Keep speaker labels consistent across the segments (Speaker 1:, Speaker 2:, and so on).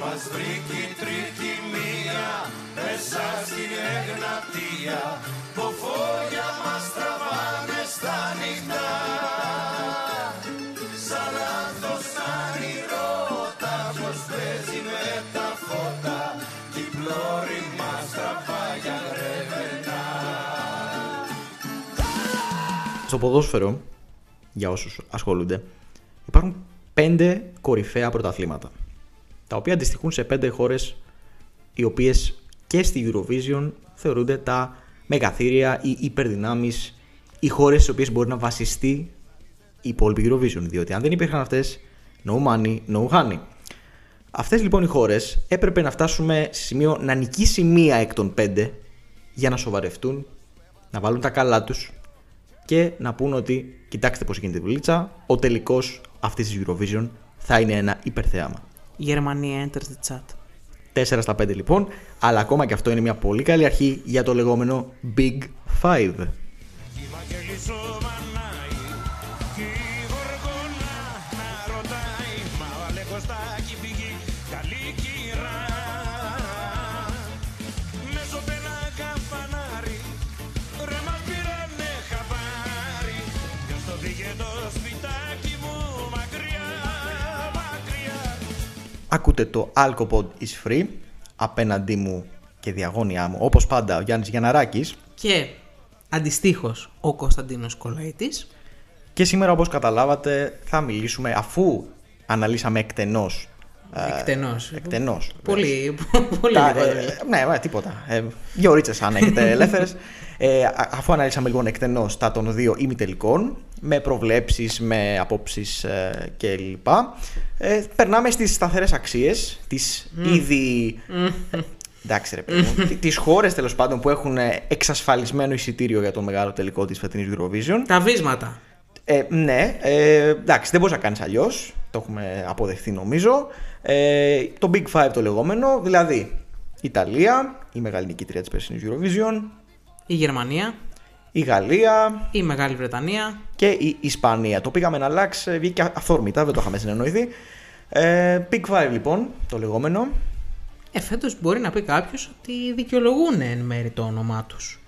Speaker 1: Μας βρήκε η τρίτη μία μέσα στην Εγνατία που φόγια μας τραβάνε στα νυχτά Σαν λάθος όνειρώτα πως παίζει με τα φώτα κι η πλώρη μας τραβάει για γρεβενά
Speaker 2: Στο ποδόσφαιρο, για όσους ασχολούνται, υπάρχουν πέντε κορυφαία πρωταθλήματα. Τα οποία αντιστοιχούν σε πέντε χώρες οι οποίες και στη Eurovision θεωρούνται τα μεγαθύρια ή υπερδυνάμεις οι χώρες στις οποίες μπορεί να βασιστεί η υπόλοιπη Eurovision. Διότι αν δεν υπήρχαν αυτές, no money, no honey. Αυτές λοιπόν οι χώρες έπρεπε να φτάσουμε σε σημείο να νικήσει μία εκ των πέντε για να σοβαρευτούν, να βάλουν τα καλά τους και να πούν ότι κοιτάξτε πώς γίνεται η δουλίτσα, ο τελικός αυτής της Eurovision θα είναι ένα υπερθέαμα.
Speaker 3: Γερμανία enters the chat.
Speaker 2: 4 στα 5 λοιπόν, αλλά ακόμα και αυτό είναι μια πολύ καλή αρχή για το λεγόμενο Big Five. Ακούτε το Alcopod is free, απέναντί μου και διαγώνια μου, όπως πάντα ο Γιάννης Γιανναράκης
Speaker 3: Και αντιστοίχως ο Κωνσταντίνος Κολαϊτής.
Speaker 2: και σήμερα όπως καταλάβατε θα μιλήσουμε αφού αναλύσαμε εκτενώς ε,
Speaker 3: Εκτενώς.
Speaker 2: εκτενώς
Speaker 3: Πολύ, πολύ
Speaker 2: Τα,
Speaker 3: λίγο.
Speaker 2: ε, ναι, ε, τίποτα. Ε, δύο ρίτσες αν έχετε ελεύθερες. Ε, α- αφού αναλύσαμε λοιπόν εκτενώς τα των δύο ημιτελικών, με προβλέψεις, με απόψεις ε, κλπ. Ε, περνάμε στις σταθερές αξίες, τι ήδη. Εντάξει, ρε παιδί μου. Τι χώρες τέλος πάντων που έχουν ε, εξασφαλισμένο εισιτήριο για τον μεγάλο τελικό της φετινής Eurovision.
Speaker 3: Τα βίσματα.
Speaker 2: Ε, ναι, ε, εντάξει, δεν μπορείς να κάνεις αλλιώς. Το έχουμε αποδεχθεί νομίζω. Ε, το Big Five το λεγόμενο, δηλαδή Ιταλία, η μεγάλη νικήτρια της περσινής Eurovision,
Speaker 3: Η Γερμανία,
Speaker 2: η Γαλλία
Speaker 3: η Μεγάλη Βρετανία.
Speaker 2: και η Ισπανία. Το πήγαμε να αλλάξει, βγήκε αθόρμητα, δεν το είχαμε συνεννοηθεί. Ε, Big Five λοιπόν, το λεγόμενο.
Speaker 3: Ε, φέτος μπορεί να πει κάποιος ότι δικαιολογούν εν μέρη το όνομά τους.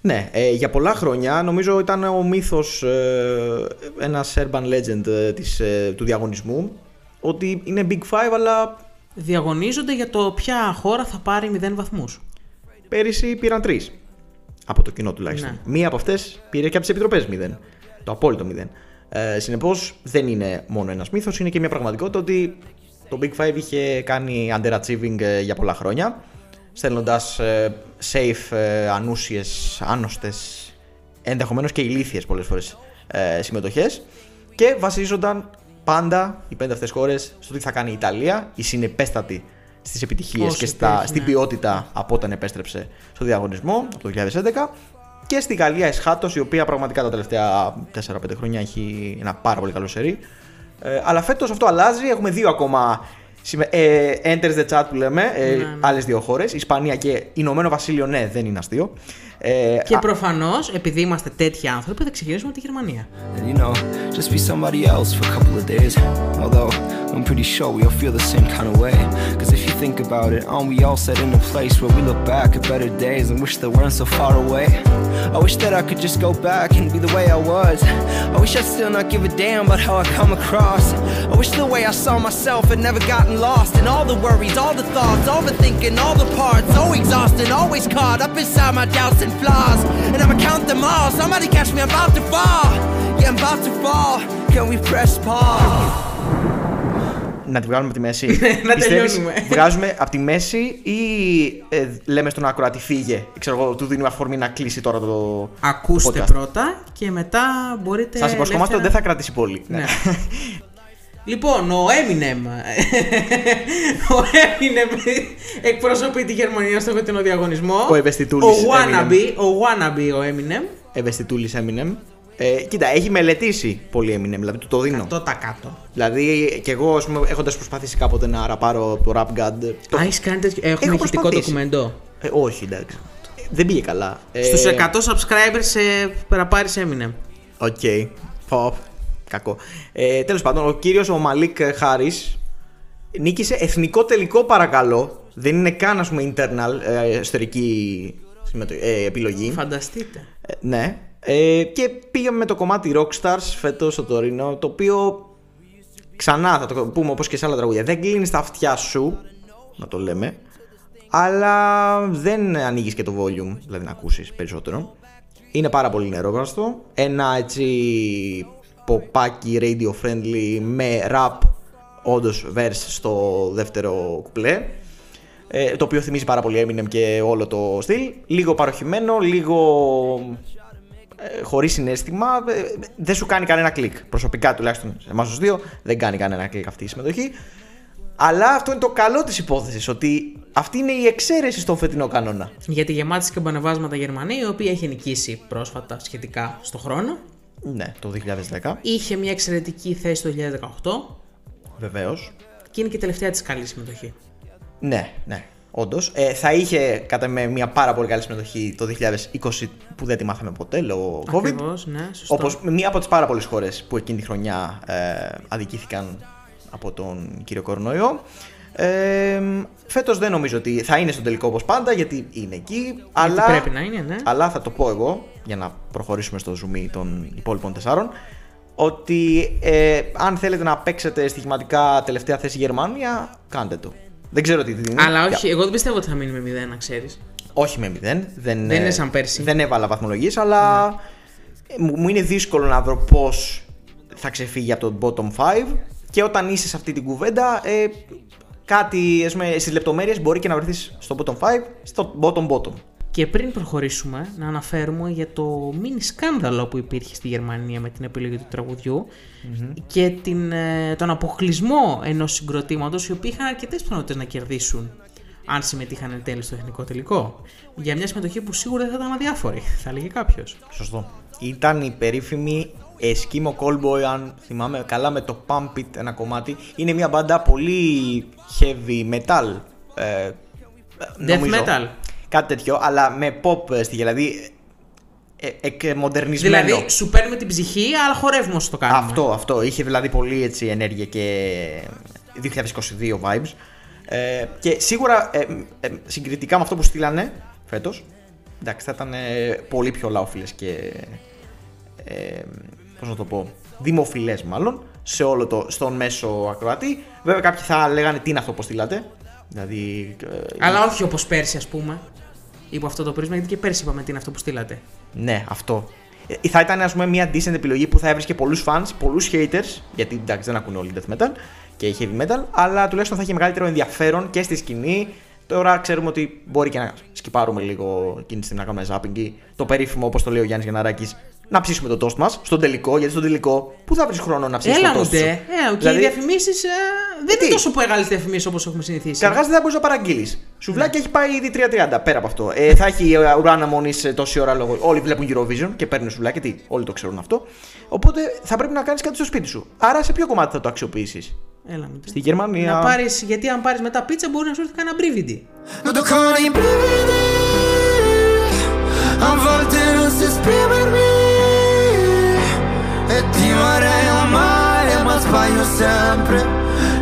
Speaker 2: Ναι, ε, για πολλά χρόνια νομίζω ήταν ο μύθος ε, ένας urban legend ε, της, ε, του διαγωνισμού ότι είναι Big Five αλλά
Speaker 3: Διαγωνίζονται για το ποια χώρα θα πάρει 0 βαθμούς.
Speaker 2: Πέρυσι πήραν τρεις. Από το κοινό τουλάχιστον.
Speaker 3: Ναι.
Speaker 2: Μία από αυτές πήρε και από τις επιτροπές 0. Το απόλυτο 0. Ε, Συνεπώς δεν είναι μόνο ένας μύθος, είναι και μια πραγματικότητα ότι το Big Five είχε κάνει underachieving ε, για πολλά χρόνια. Στέλνοντας safe, ε, ανούσιες, άνοστες, ενδεχομένως και ηλίθιες πολλές φορές ε, συμμετοχές. Και βασίζονταν πάντα οι πέντε αυτές χώρες στο τι θα κάνει η Ιταλία, η συνεπέστατη στις επιτυχίες
Speaker 3: Όσο
Speaker 2: και στα,
Speaker 3: υπήρχε,
Speaker 2: στην
Speaker 3: ναι.
Speaker 2: ποιότητα από όταν επέστρεψε στο διαγωνισμό από το 2011 και στη Γαλλία Εσχάτος η οποία πραγματικά τα τελευταία 4-5 χρόνια έχει ένα πάρα πολύ καλό σερί ε, αλλά φέτος αυτό αλλάζει, έχουμε δύο ακόμα συμμε- ε, enters the chat που λέμε, ε,
Speaker 3: Ναι, ναι.
Speaker 2: άλλες δύο χώρες, Ισπανία και Ηνωμένο Βασίλειο ναι δεν είναι αστείο ε,
Speaker 3: Και
Speaker 2: α-
Speaker 3: προφανώς, επειδή είμαστε τέτοιοι άνθρωποι, θα ξεκινήσουμε από τη Γερμανία.
Speaker 4: And you know, just be somebody else for a couple of days. Although, I'm pretty sure we all feel the same kind of way. Cause if you think about it, aren't we all set in a place where we look back at better days and wish they weren't so far away? I wish that I could just go back and be the way I was. I wish I'd still not give a damn about how I come across. I wish the way I saw myself had never gotten lost in all the worries, all the thoughts, overthinking, all the parts. So exhausted, always caught up inside my doubts and flaws. And I'ma count them all. Somebody catch me, I'm about to fall. Yeah, I'm about to fall. Can we press pause?
Speaker 2: να τη βγάλουμε από τη μέση
Speaker 3: Να
Speaker 2: Πιστεύεις,
Speaker 3: τελειώνουμε.
Speaker 2: βγάζουμε από τη μέση ή ε, λέμε στον ακροατή φύγε ξέρω εγώ, του δίνουμε αφορμή να κλείσει τώρα το
Speaker 3: Ακούστε
Speaker 2: podcast.
Speaker 3: πρώτα και μετά μπορείτε.
Speaker 2: Σας υποσχόμαστε ότι δεν θα κρατήσει πολύ
Speaker 3: Ναι. Λοιπόν, ο Eminem. ο Eminem εκπροσωπεί τη Γερμανία στο φετινό διαγωνισμό.
Speaker 2: Ο ευαισθητούλης
Speaker 3: Ο wannabe,
Speaker 2: Eminem.
Speaker 3: ο wannabe ο Eminem.
Speaker 2: Ευαισθητούλης Eminem. Ε, κοίτα, έχει μελετήσει πολύ Eminem, δηλαδή του το δίνω.
Speaker 3: Το τα κάτω.
Speaker 2: Δηλαδή, κι εγώ, ας πούμε, έχοντας προσπαθήσει κάποτε να ραπάρω το Rap God. Το...
Speaker 3: Α, έχεις κάνει τέτοιο. Έχουμε
Speaker 2: Έχω
Speaker 3: ηχητικό
Speaker 2: προσπαθήσει.
Speaker 3: ντοκουμέντο.
Speaker 2: Ε, όχι, εντάξει. Δεν πήγε καλά. Ε,
Speaker 3: Στους 100 subscribers σε παραπάρεις Eminem.
Speaker 2: Οκ. Πω, Κακό. Ε, Τέλος πάντων, ο κύριος ο Malik Harris. Νίκησε εθνικό τελικό, παρακαλώ. Δεν είναι καν, ας πούμε, internal, ε, ιστορική συμμετω- ε, επιλογή.
Speaker 3: Φανταστείτε.
Speaker 2: Ε, ναι. Ε, και πήγαμε με το κομμάτι Rockstars φέτος στο Τορίνο, το οποίο ξανά θα το πούμε όπως και σε άλλα τραγούδια. Δεν κλείνεις τα αυτιά σου, να το λέμε, αλλά δεν ανοίγεις και το volume, δηλαδή να ακούσεις περισσότερο. Είναι πάρα πολύ νερόβραστο. Ένα έτσι ποπάκι radio friendly με rap όντως verse στο δεύτερο κουπλέ. Ε, το οποίο θυμίζει πάρα πολύ Eminem και όλο το στυλ. Λίγο παροχημένο, λίγο ε, χωρίς συνέστημα. Ε, δεν σου κάνει κανένα κλικ. Προσωπικά τουλάχιστον σε εμάς τους δύο δεν κάνει κανένα κλικ αυτή η συμμετοχή. Αλλά αυτό είναι το καλό της υπόθεσης, ότι αυτή είναι η εξαίρεση στον φετινό κανόνα.
Speaker 3: Για τη γεμάτη σκαμπανεβάσματα Γερμανία, η οποία έχει νικήσει πρόσφατα σχετικά στο χρόνο.
Speaker 2: Ναι, το 2010,
Speaker 3: Είχε μια εξαιρετική θέση το 2018
Speaker 2: βεβαίως.
Speaker 3: και είναι και η τελευταία της καλή συμμετοχή.
Speaker 2: Ναι, ναι. Όντως. Ε, θα είχε κατά με μια πάρα πολύ καλή συμμετοχή το 2020 που δεν τη μάθαμε ποτέ λόγω COVID.
Speaker 3: Ακριβώς, ναι, σωστό.
Speaker 2: Όπως μία από τις πάρα πολλές χώρες που εκείνη τη χρονιά ε, αδικήθηκαν από τον κύριο κορονοϊό. Ε, φέτος δεν νομίζω ότι θα είναι στο τελικό όπως πάντα γιατί είναι εκεί. αλλά,
Speaker 3: πρέπει να είναι, ναι.
Speaker 2: Αλλά θα το πω εγώ για να προχωρήσουμε στο zoom των υπόλοιπων τεσσάρων ότι ε, αν θέλετε να παίξετε στοιχηματικά τελευταία θέση Γερμανία, κάντε το. Δεν ξέρω τι δίνει.
Speaker 3: Αλλά όχι,
Speaker 2: Για-
Speaker 3: εγώ δεν πιστεύω ότι θα μείνει με 0, να ξέρεις.
Speaker 2: όχι με μηδέν. Δεν,
Speaker 3: Δεν είναι
Speaker 2: ε,
Speaker 3: σαν πέρσι.
Speaker 2: Δεν έβαλα βαθμολογίες, αλλά ε, μου, μου είναι δύσκολο να δω πώς θα ξεφύγει από το bottom 5. Και όταν είσαι σε αυτή την κουβέντα, ε, κάτι ας πούμε, στις λεπτομέρειες μπορεί και να βρεθείς στο bottom 5, στο bottom bottom.
Speaker 3: Και πριν προχωρήσουμε, να αναφέρουμε για το μίνι σκάνδαλο που υπήρχε στη Γερμανία με την επιλογή του τραγουδιου και την, ε, τον αποκλεισμό ενός συγκροτήματος οι οποίοι είχαν αρκετές πιθανότητες να κερδίσουν αν συμμετείχαν εν τέλει στο εθνικό τελικό. Για μια συμμετοχή που σίγουρα δεν θα ήταν αδιάφορη, θα έλεγε κάποιος.
Speaker 2: Σωστό. Ήταν η περίφημη Eskimo Callboy, αν θυμάμαι καλά, με το Pump It ένα κομμάτι. Είναι μια μπάντα πολύ heavy metal. Ε,
Speaker 3: Death
Speaker 2: νομίζω.
Speaker 3: metal.
Speaker 2: Κάτι τέτοιο, αλλά με pop στοιχεία. Δηλαδή, ε, εκμοντερνισμένο.
Speaker 3: Δηλαδή, σου παίρνουμε την ψυχή, αλλά χορεύουμε όσο το κάνουμε.
Speaker 2: Αυτό, αυτό. Είχε δηλαδή πολύ έτσι ενέργεια και 2022 vibes. Ε, και σίγουρα ε, ε, συγκριτικά με αυτό που στείλανε φέτος, εντάξει, θα ήταν ε, πολύ πιο λαόφιλες και. Ε, πώς να το πω, δημοφιλές μάλλον, σε όλο το, στον μέσο ακροατή. Βέβαια, κάποιοι θα λέγανε τι είναι αυτό που στείλατε. Δηλαδή. ε,
Speaker 3: Αλλά όχι όπως πέρσι, ας πούμε. Υπό αυτό το πρίσμα, γιατί και πέρσι είπαμε τι είναι αυτό που στείλατε.
Speaker 2: Ναι, αυτό. Ε, Θα ήταν ας πούμε μια decent επιλογή που θα έβρισκε πολλούς fans, πολλούς haters, γιατί εντάξει δεν ακούνε όλοι death metal και heavy metal, αλλά τουλάχιστον θα είχε μεγαλύτερο ενδιαφέρον και στη σκηνή. Τώρα ξέρουμε ότι μπορεί και να σκυπάρουμε λίγο εκείνη τη στιγμή να κάνουμε zapping ή το περίφημο όπως το λέει ο Γιάννης Γενναράκης να ψήσουμε το toast μας στον τελικό, γιατί στον τελικό πού θα βρεις χρόνο να ψήσεις
Speaker 3: Έλα
Speaker 2: το
Speaker 3: μου
Speaker 2: toast
Speaker 3: ντε.
Speaker 2: σου;
Speaker 3: Ε, και
Speaker 2: Δηλαδή,
Speaker 3: οι διαφημίσει δεν
Speaker 2: τι;
Speaker 3: είναι τόσο μεγάλες διαφημίσεις όπως έχουμε συνηθίσει.
Speaker 2: Καταρχάς δεν θα μπορείς να παραγγείλεις. Σουβλάκι έχει πάει ήδη 3.30 πέρα από αυτό. Ε, θα έχει ε, ουράνα μόνη τόση ώρα λόγω. Όλοι βλέπουν Eurovision και παίρνουν σουβλάκι, τι, όλοι το ξέρουν αυτό. Οπότε θα πρέπει να κάνεις κάτι στο σπίτι σου. Άρα σε ποιο κομμάτι θα το αξιοποιήσεις;
Speaker 3: Έλα μου ντε.
Speaker 2: Στη Γερμανία.
Speaker 3: Να πάρεις, γιατί αν πάρεις μετά πίτσα μπορεί να σου έρθει κανένα μπρίβιντι.
Speaker 4: Non toccano i brividi A volte non so esprimermi sbaglio sempre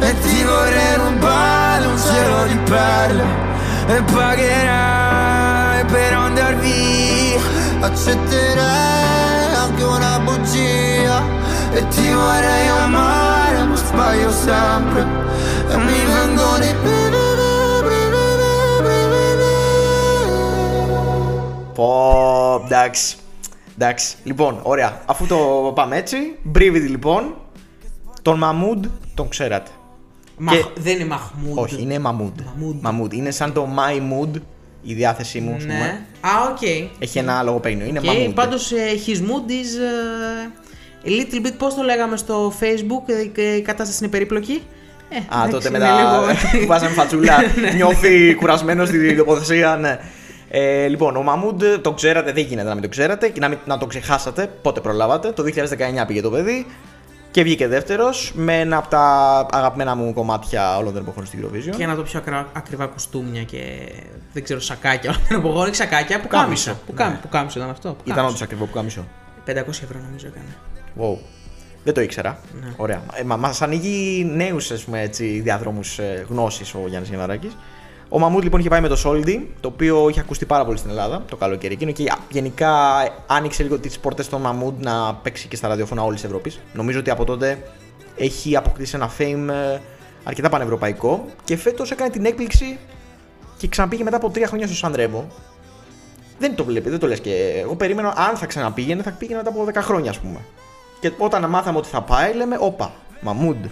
Speaker 4: E ti vorrei rubare un cielo di perle E pagherai per andar via Accetterei anche una bugia E ti vorrei amare ma sbaglio sempre E mi vengono i brividi, brividi, brividi
Speaker 2: Πω, εντάξει. Εντάξει. Λοιπόν, ωραία. Αφού το πάμε έτσι, Μπρίβιδι λοιπόν. Τον Μαμούντ τον ξέρατε.
Speaker 3: Μαχ...
Speaker 2: Και-
Speaker 3: Δεν είναι Μαχμούντ.
Speaker 2: Όχι, είναι Μαμούντ.
Speaker 3: Μαμούντ.
Speaker 2: Μαμούντ. Είναι σαν το My Mood, η διάθεσή μου, ας πούμε.
Speaker 3: Ναι. Α, οκ.
Speaker 2: Έχει ένα λογοπαίγνιο. Είναι
Speaker 3: Και
Speaker 2: Μαμούντ.
Speaker 3: πάντως his mood is uh, a little bit, πώς το λέγαμε στο facebook, ε, και η κατάσταση είναι περίπλοκη; Ε,
Speaker 2: Α,
Speaker 3: εντάξει,
Speaker 2: τότε
Speaker 3: είναι
Speaker 2: μετά
Speaker 3: λίγο-
Speaker 2: που βάζαμε φατσούλα, νιώθει κουρασμένος στην τοποθεσία, ναι. Ε, λοιπόν, ο Μαμούντ το ξέρατε, δεν γίνεται να μην το ξέρατε και να, μην, να το ξεχάσατε. Πότε προλάβατε. Το 2019 πήγε το παιδί και βγήκε δεύτερος με ένα από τα αγαπημένα μου κομμάτια όλων των εποχών στην Eurovision.
Speaker 3: Και ένα από τα πιο ακρα- ακριβά κουστούμια και δεν ξέρω, σακάκια. Όλο τον απογόνο και σακάκια που
Speaker 2: Κάμισο,
Speaker 3: κάμισο. Που, κάμι, που κάμισο ήταν αυτό. Που
Speaker 2: Ήταν
Speaker 3: κάμισο.
Speaker 2: όντως ακριβό που κάμισο.
Speaker 3: 500 ευρώ νομίζω έκανε.
Speaker 2: Wow. Δεν το ήξερα.
Speaker 3: Ναι.
Speaker 2: Ωραία. Ε, μα μας ανοίγει νέους διαδρόμους ε, γνώσης ο Γιάννης Γενναράκη. Ο Μαμούτ λοιπόν είχε πάει με το Soldi, το οποίο είχε ακουστεί πάρα πολύ στην Ελλάδα το καλοκαίρι εκείνο και α, γενικά άνοιξε λίγο τις πόρτες των Μαμούτ να παίξει και στα ραδιόφωνα όλης της Ευρώπης. Νομίζω ότι από τότε έχει αποκτήσει ένα fame ε, αρκετά πανευρωπαϊκό και φέτος έκανε την έκπληξη και ξαναπήγε μετά από τρία χρόνια στο Σαντρέμο. Δεν το βλέπει, δεν το λες και. Εγώ περίμενα αν θα ξαναπήγαινε, θα πήγαινε μετά από 10 χρόνια, ας πούμε. Και όταν μάθαμε ότι θα πάει, λέμε, όπα, Μαμούντ.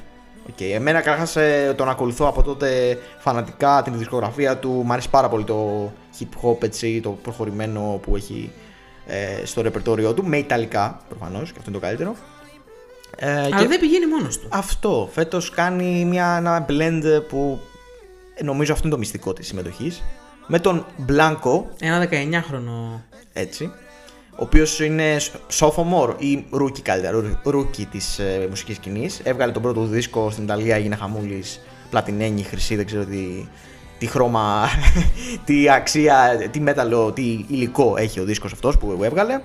Speaker 2: Okay. Εμένα καταρχάς τον ακολουθώ από τότε φανατικά την δισκογραφία του. Μ' αρέσει πάρα πολύ το hip hop έτσι, το προχωρημένο που έχει ε, στο ρεπερτόριό του. Με ιταλικά προφανώς, και αυτό είναι το καλύτερο. Ε,
Speaker 3: Αλλά
Speaker 2: και
Speaker 3: δεν πηγαίνει μόνος του.
Speaker 2: αυτό. Φέτος κάνει μια, ένα blend που νομίζω αυτό είναι το μυστικό της συμμετοχής. Με τον Blanco,
Speaker 3: Ένα 19χρονο.
Speaker 2: έτσι, ο οποίος είναι sophomore ή rookie καλύτερα, rookie της ε, μουσικής σκηνής. Έβγαλε τον πρώτο του δίσκο στην Ιταλία, έγινε χαμούλης, πλατινένη, χρυσή, δεν ξέρω τι, τι χρώμα, τι αξία, τι μέταλλο, τι υλικό έχει ο δίσκος αυτός που έβγαλε.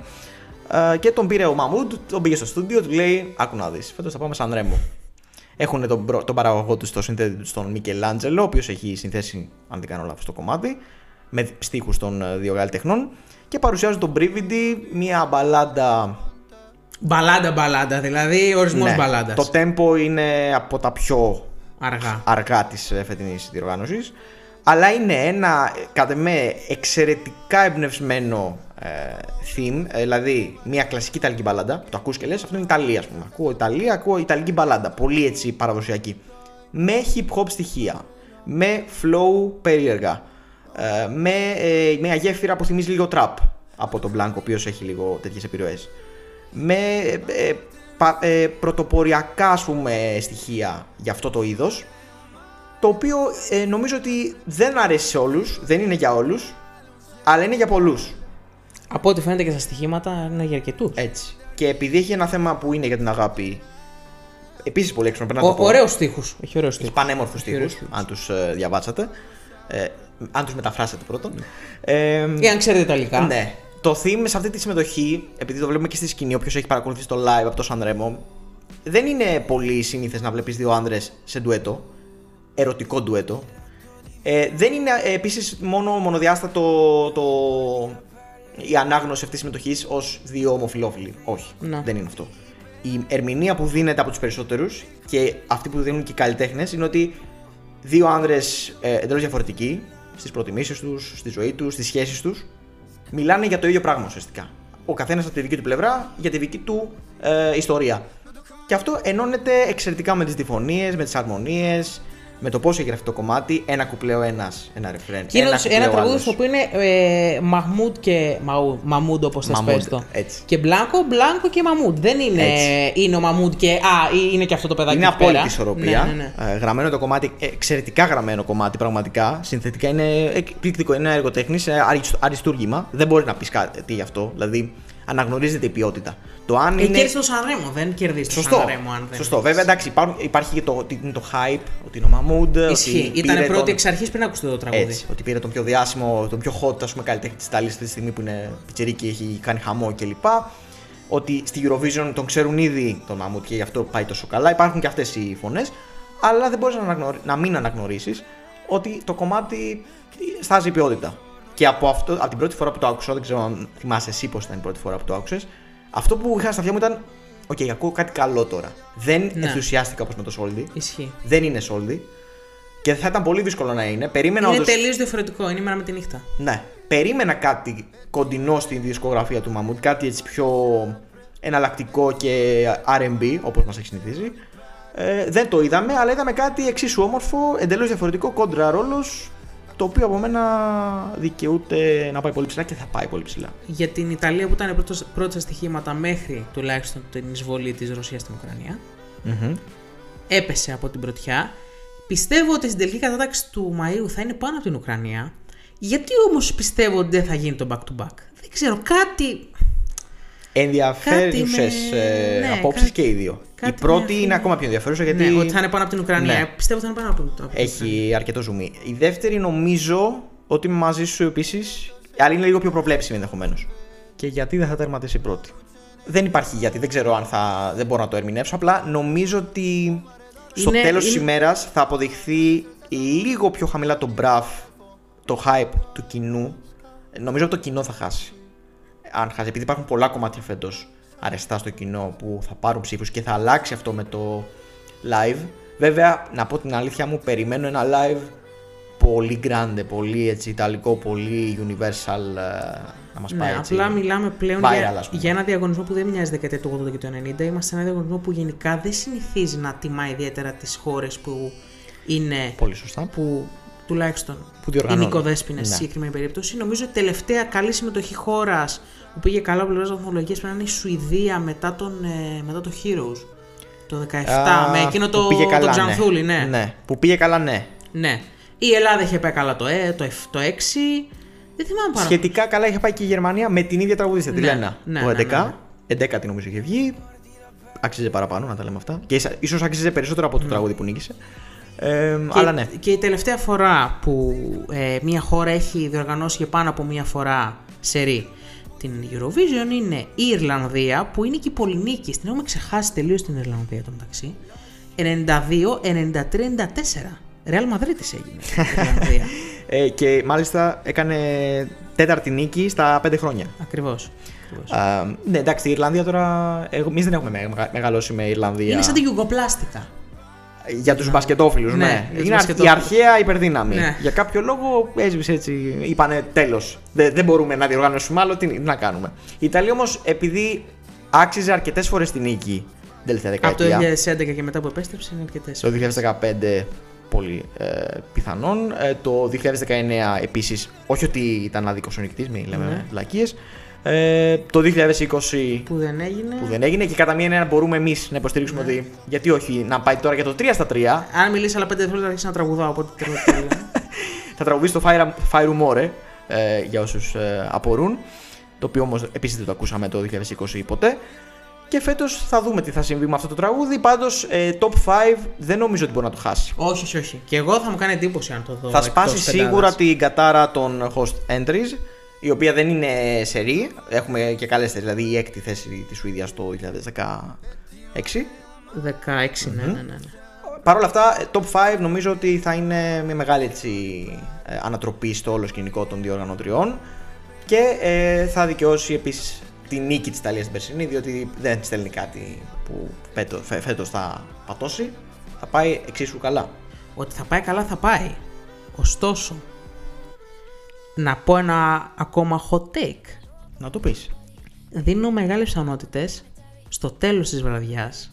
Speaker 2: Ε, και τον πήρε ο Μαμούντ, τον πήγε στο στούντιο, του λέει: Άκου να δεις, φέτος θα πάμε σαν ρέμο. Έχουν τον, προ- τον παραγωγό του στο συνθέτη του, τον Μικελάντζελο, ο οποίος έχει συνθέσει, αν δεν κάνω λάθος, το κομμάτι, με στίχους των ε, δύο καλλιτεχνών. Και παρουσιάζουν τον Brividy, μια μπαλάντα.
Speaker 3: Μπαλάντα μπαλάντα, δηλαδή ορισμός
Speaker 2: ναι,
Speaker 3: μπαλάντας.
Speaker 2: Το tempo είναι από τα πιο
Speaker 3: Αργά.
Speaker 2: αργά της ε, φετινής διοργάνωσης. Αλλά είναι ένα ε, κατά με εξαιρετικά εμπνευσμένο ε, theme ε, δηλαδή μια κλασική ιταλική μπαλάντα. Το ακούς και λες αυτό είναι Ιταλία ας πούμε. Ακούω Ιταλία, ακούω ιταλική μπαλάντα. Πολύ έτσι παραδοσιακή. Με hip hop στοιχεία. Με flow περίεργα. ε, με ε, μια γέφυρα που θυμίζει λίγο trap από τον Blanco ο οποίος έχει λίγο τέτοιες επιρροές με ε, ε, πα- ε, πρωτοποριακά ας πούμε στοιχεία για αυτό το είδος το οποίο ε, νομίζω ότι δεν αρέσει σε όλους, δεν είναι για όλους αλλά είναι για πολλούς
Speaker 3: Από ό,τι φαίνεται και στα στοιχήματα είναι για αρκετούς.
Speaker 2: έτσι και επειδή έχει ένα θέμα που είναι για την αγάπη επίσης πολύ έξυπνο πρέπει να το πω
Speaker 3: Ωραίου τείχου. Έχει ωραίου
Speaker 2: έχει
Speaker 3: τείχου.
Speaker 2: πανέμορφους
Speaker 3: Έχει ωραίους
Speaker 2: στίχους αν τους ε, διαβάσατε ε, αν τους μεταφράσετε πρώτον ε,
Speaker 3: Ή αν ξέρετε Ιταλικά.
Speaker 2: Ναι. Το theme σε αυτή τη συμμετοχή, επειδή το βλέπουμε και στη σκηνή, όποιος έχει παρακολουθήσει το live από το San Remo, δεν είναι πολύ σύνηθε να βλέπεις δύο άνδρες σε ντουέτο. Ερωτικό ντουέτο. Ε, δεν είναι ε, επίσης μόνο μονοδιάστατο το, η ανάγνωση αυτής της συμμετοχής ως δύο ομοφυλόφιλοι. Όχι.
Speaker 3: Ναι.
Speaker 2: Δεν είναι αυτό. Η ερμηνεία που δίνεται από τους περισσότερους και αυτή που δίνουν και οι καλλιτέχνες είναι ότι δύο άνδρες ε, εντελώς διαφορετικοί στις προτιμήσεις τους, στη ζωή τους, στις σχέσεις τους, μιλάνε για το ίδιο πράγμα ουσιαστικά. Ο καθένας από τη δική του πλευρά για τη δική του ε, ιστορία. Και αυτό ενώνεται εξαιρετικά με τις διφωνίες, με τις αρμονίες, με το πώς έχει γραφτεί το κομμάτι. Ένα κουπλέο ένας, ένα ρεφρέν.
Speaker 3: Και είναι
Speaker 2: ένα,
Speaker 3: όντως ένα
Speaker 2: κουπλέο
Speaker 3: τραγούδι
Speaker 2: άλλος.
Speaker 3: στο οποίο είναι ε, Μαχμούντ και Μαου, Μαμούντ όπως θες
Speaker 2: Μαμούντ,
Speaker 3: πες το.
Speaker 2: έτσι.
Speaker 3: Και Μπλάνκο, Μπλάνκο και Μαμούντ. Δεν είναι,
Speaker 2: Έτσι.
Speaker 3: είναι ο Μαμούντ και. Α, είναι και αυτό το παιδάκι.
Speaker 2: Είναι
Speaker 3: εκεί πέρα.
Speaker 2: απόλυτη ισορροπία.
Speaker 3: Ναι, ναι, ναι.
Speaker 2: Ε, γραμμένο το κομμάτι, ε, εξαιρετικά γραμμένο κομμάτι πραγματικά. Συνθετικά είναι εκπληκτικό. Είναι έργο τέχνης, αριστούργημα. Δεν μπορεί να πεις κάτι γι' αυτό. Δηλαδή αναγνωρίζεται η ποιότητα. Το αν
Speaker 3: Ε,
Speaker 2: είναι.
Speaker 3: κέρδισε το Σανρέμο, δεν κερδίζεις το
Speaker 2: Σωστό.
Speaker 3: Σανρέμο αν δεν.
Speaker 2: Σωστό. Βέβαια, εντάξει, υπάρχουν, υπάρχει και το, ότι είναι το hype, ότι είναι ο Μαμούντ.
Speaker 3: Ισχύει.
Speaker 2: ότι
Speaker 3: Ήταν
Speaker 2: πήρε
Speaker 3: πρώτη
Speaker 2: τον-
Speaker 3: εξ αρχής πριν ακούσετε το τραγούδι.
Speaker 2: Έτσι, ότι πήρε τον πιο διάσημο, τον πιο hot ας πούμε, καλλιτέχνη της Ιταλίας αυτή τη στιγμή που είναι πιτσερίκι, έχει κάνει χαμό κλπ. Ότι στη Eurovision τον ξέρουν ήδη τον Μαμούτ και γι' αυτό πάει τόσο καλά. Υπάρχουν και αυτές οι φωνές. Αλλά δεν μπορείς να, αναγνωρι... να μην αναγνωρίσεις ότι το κομμάτι στάζει ποιότητα. Και από, αυτό, από την πρώτη φορά που το άκουσα, δεν ξέρω αν θυμάσαι εσύ πώς ήταν η πρώτη φορά που το άκουσες, αυτό που είχα στα αυτιά μου ήταν. Οκ, ακούω κάτι καλό τώρα. Δεν
Speaker 3: Ναι.
Speaker 2: ενθουσιάστηκα όπως με το Soldi.
Speaker 3: Ισχύει.
Speaker 2: Δεν είναι Soldi. Και θα ήταν πολύ δύσκολο να είναι. Περίμενα
Speaker 3: Είναι
Speaker 2: όντως-
Speaker 3: τελείως διαφορετικό. Είναι η μέρα με τη νύχτα.
Speaker 2: ναι. Περίμενα κάτι κοντινό στην δισκογραφία του Μαμούτ, κάτι έτσι πιο εναλλακτικό και R&B, όπως μας έχει συνηθίσει. Ε, δεν το είδαμε, αλλά είδαμε κάτι εξίσου όμορφο, εντελώς διαφορετικό, κόντρα ρόλος, το οποίο από μένα δικαιούται να πάει πολύ ψηλά και θα πάει πολύ ψηλά.
Speaker 3: Για την Ιταλία που ήταν πρώτος- πρώτα στα στοιχήματα μέχρι τουλάχιστον την εισβολή της Ρωσίας στην Ουκρανία. Έπεσε από την πρωτιά. Πιστεύω ότι στην τελική κατάταξη του Μαΐου θα είναι πάνω από την Ουκρανία. Γιατί όμως πιστεύω ότι δεν θα γίνει το back to back; Δεν ξέρω, κάτι.
Speaker 2: Ενδιαφέρουσες
Speaker 3: με-
Speaker 2: ε,
Speaker 3: ναι,
Speaker 2: απόψεις
Speaker 3: κάτι-
Speaker 2: και οι δύο. Η
Speaker 3: κάτι
Speaker 2: πρώτη
Speaker 3: με
Speaker 2: είναι
Speaker 3: αφήνει.
Speaker 2: ακόμα πιο ενδιαφέρουσα γιατί
Speaker 3: Ναι, ότι θα είναι πάνω από την Ουκρανία.
Speaker 2: Ναι.
Speaker 3: Πιστεύω ότι θα είναι πάνω από, από την Ουκρανία.
Speaker 2: έχει αρκετό ζουμί. Η δεύτερη νομίζω ότι είμαι μαζί σου επίση, αλλά είναι λίγο πιο προβλέψιμη ενδεχομένως. Και γιατί δεν θα τερματίσει η πρώτη; δεν υπάρχει γιατί, δεν ξέρω αν θα. Δεν μπορώ να το ερμηνεύσω. Απλά νομίζω ότι στο
Speaker 3: Είναι-
Speaker 2: τέλος της
Speaker 3: είναι-
Speaker 2: ημέρας θα αποδειχθεί λίγο πιο χαμηλά το μπραφ, το hype του κοινού. Νομίζω ότι το κοινό θα χάσει. Αν χάσει, επειδή υπάρχουν πολλά κομμάτια φέτος αρεστά στο κοινό που θα πάρουν ψήφους και θα αλλάξει αυτό με το live. Βέβαια, να πω την αλήθεια μου, περιμένω ένα live πολύ grande, πολύ έτσι ιταλικό, πολύ universal ε, να μας πάει
Speaker 3: Ναι,
Speaker 2: έτσι.
Speaker 3: απλά μιλάμε πλέον
Speaker 2: viral,
Speaker 3: για,
Speaker 2: ας πούμε.
Speaker 3: για ένα διαγωνισμό που δεν μοιάζει δεκαετία του 80 και του 90. Είμαστε σε ένα διαγωνισμό που γενικά δεν συνηθίζει να τιμά ιδιαίτερα τις χώρες που είναι.
Speaker 2: Πολύ σωστά.
Speaker 3: που τουλάχιστον
Speaker 2: Που
Speaker 3: οι
Speaker 2: διοργανώνουν.
Speaker 3: νοικοδέσπινε
Speaker 2: Ναι.
Speaker 3: στη συγκεκριμένη περίπτωση. Νομίζω ότι η τελευταία καλή συμμετοχή χώρας που πήγε καλά από πλευρά βαθμολογίας πρέπει να είναι η Σουηδία μετά, τον, ε, μετά το Heroes. Το 17,
Speaker 2: Α,
Speaker 3: με εκείνο
Speaker 2: που
Speaker 3: το,
Speaker 2: πήγε καλά,
Speaker 3: το Ξανθούλη, ναι.
Speaker 2: ναι. Που πήγε καλά, ναι.
Speaker 3: Ναι. Η Ελλάδα είχε πάει καλά το, ε, το, εφ- το 6. Δεν θυμάμαι πάρα
Speaker 2: Σχετικά καλά είχε πάει και η Γερμανία με την ίδια τραγουδίστρια, τη
Speaker 3: Ναι,
Speaker 2: Λένα.
Speaker 3: ναι,
Speaker 2: το
Speaker 3: ναι,
Speaker 2: 11.
Speaker 3: ναι,
Speaker 2: 11 τη νομίζω είχε βγει. Άξιζε παραπάνω να τα λέμε αυτά. Και ίσα- ίσως άξιζε περισσότερο από το τραγούδι που νίκησε. Ε,
Speaker 3: Ναι. Και,
Speaker 2: αλλά ναι.
Speaker 3: και η τελευταία φορά που ε, μια χώρα έχει διοργανώσει για πάνω από μια φορά σερή την Eurovision είναι η Ιρλανδία που είναι και η Πολυνίκη. Την έχουμε ξεχάσει τελείως την Ιρλανδία το μεταξύ. 92-93-94. Ρεάλ Μαδρίτης έγινε η Ιρλανδία.
Speaker 2: Ε, και μάλιστα έκανε τέταρτη νίκη στα 5 χρόνια.
Speaker 3: Ακριβώς. Ακριβώς.
Speaker 2: Α, ναι, εντάξει, η Ιρλανδία τώρα. Εμείς δεν έχουμε μεγα- μεγαλώσει με Ιρλανδία.
Speaker 3: Είναι σαν τη Γιουγκοπλάστικα.
Speaker 2: Για τους μπασκετόφιλους,
Speaker 3: Ναι,
Speaker 2: ναι.
Speaker 3: για τους
Speaker 2: Είναι αρχ- η
Speaker 3: μπασκετόφιλους.
Speaker 2: αρχαία υπερδύναμη.
Speaker 3: Ναι.
Speaker 2: Για κάποιο λόγο έσβησε έτσι. Είπανε τέλος. Δεν, δεν μπορούμε να διοργανώσουμε άλλο. Τι, τι να κάνουμε. Η Ιταλία όμως, επειδή άξιζε αρκετές φορές την νίκη την τελευταία
Speaker 3: Από το
Speaker 2: δεκαετία.
Speaker 3: 2011 και μετά που επέστρεψε είναι αρκετές.
Speaker 2: Το 2015 πολύ ε, πιθανόν. Ε, το 2019 επίσης, όχι ότι ήταν άδικο ο νικητής, μην λέμε
Speaker 3: Ναι.
Speaker 2: Βλακίες. Ε, το 2020
Speaker 3: Που δεν έγινε.
Speaker 2: που δεν έγινε και κατά μία έννοια μπορούμε εμείς να υποστηρίξουμε
Speaker 3: Ναι.
Speaker 2: ότι γιατί όχι να πάει τώρα για το 3 στα 3
Speaker 3: Αν μιλήσει άλλα 5 δευτερόλεπτα θα αρχίσει να τραγουδάω. Οπότε τέλος
Speaker 2: θα τραγουδήσει το Fire, Fire More ε, για όσους ε, απορούν. Το οποίο όμως επίσης δεν το ακούσαμε το 2020 ποτέ. Και φέτος θα δούμε τι θα συμβεί με αυτό το τραγούδι. Πάντως, ε, top 5 δεν νομίζω ότι μπορεί να το χάσει.
Speaker 3: όχι, όχι, όχι. Και εγώ θα μου κάνει εντύπωση αν το δω.
Speaker 2: θα
Speaker 3: εκτός
Speaker 2: σπάσει
Speaker 3: πεντάδας.
Speaker 2: σίγουρα την κατάρα των host entries, η οποία δεν είναι σερή. Έχουμε και καλές θέσει, δηλαδή η έκτη θέση της Σουηδίας το 2016.
Speaker 3: 16, ναι, ναι, ναι. ναι.
Speaker 2: Παρ' όλα αυτά, ε, top 5 νομίζω ότι θα είναι μια μεγάλη έτσι, ε, ανατροπή στο όλο σκηνικό των δύο οργανωτριών και ε, θα δικαιώσει επίσης τη νίκη της Ιταλίας στην περσινή, διότι δεν στέλνει κάτι που φέτος φέτος θα πατώσει. Θα πάει εξίσου καλά.
Speaker 3: Ότι θα πάει καλά θα πάει. Ωστόσο, να πω ένα ακόμα hot take.
Speaker 2: Να το πεις.
Speaker 3: Δίνω μεγάλες πιθανότητες στο τέλος της βραδιάς,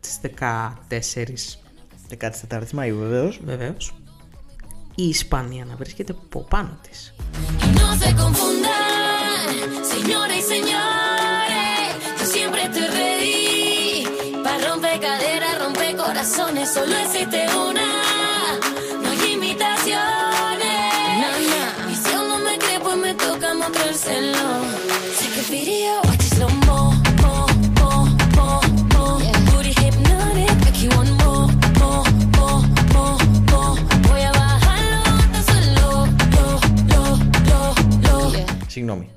Speaker 3: τις 14
Speaker 2: 14 Μαΐου βεβαίως.
Speaker 3: βεβαίως, η Ισπανία να βρίσκεται από πάνω της.
Speaker 5: No se confundan, señoras
Speaker 2: Συγγνώμη.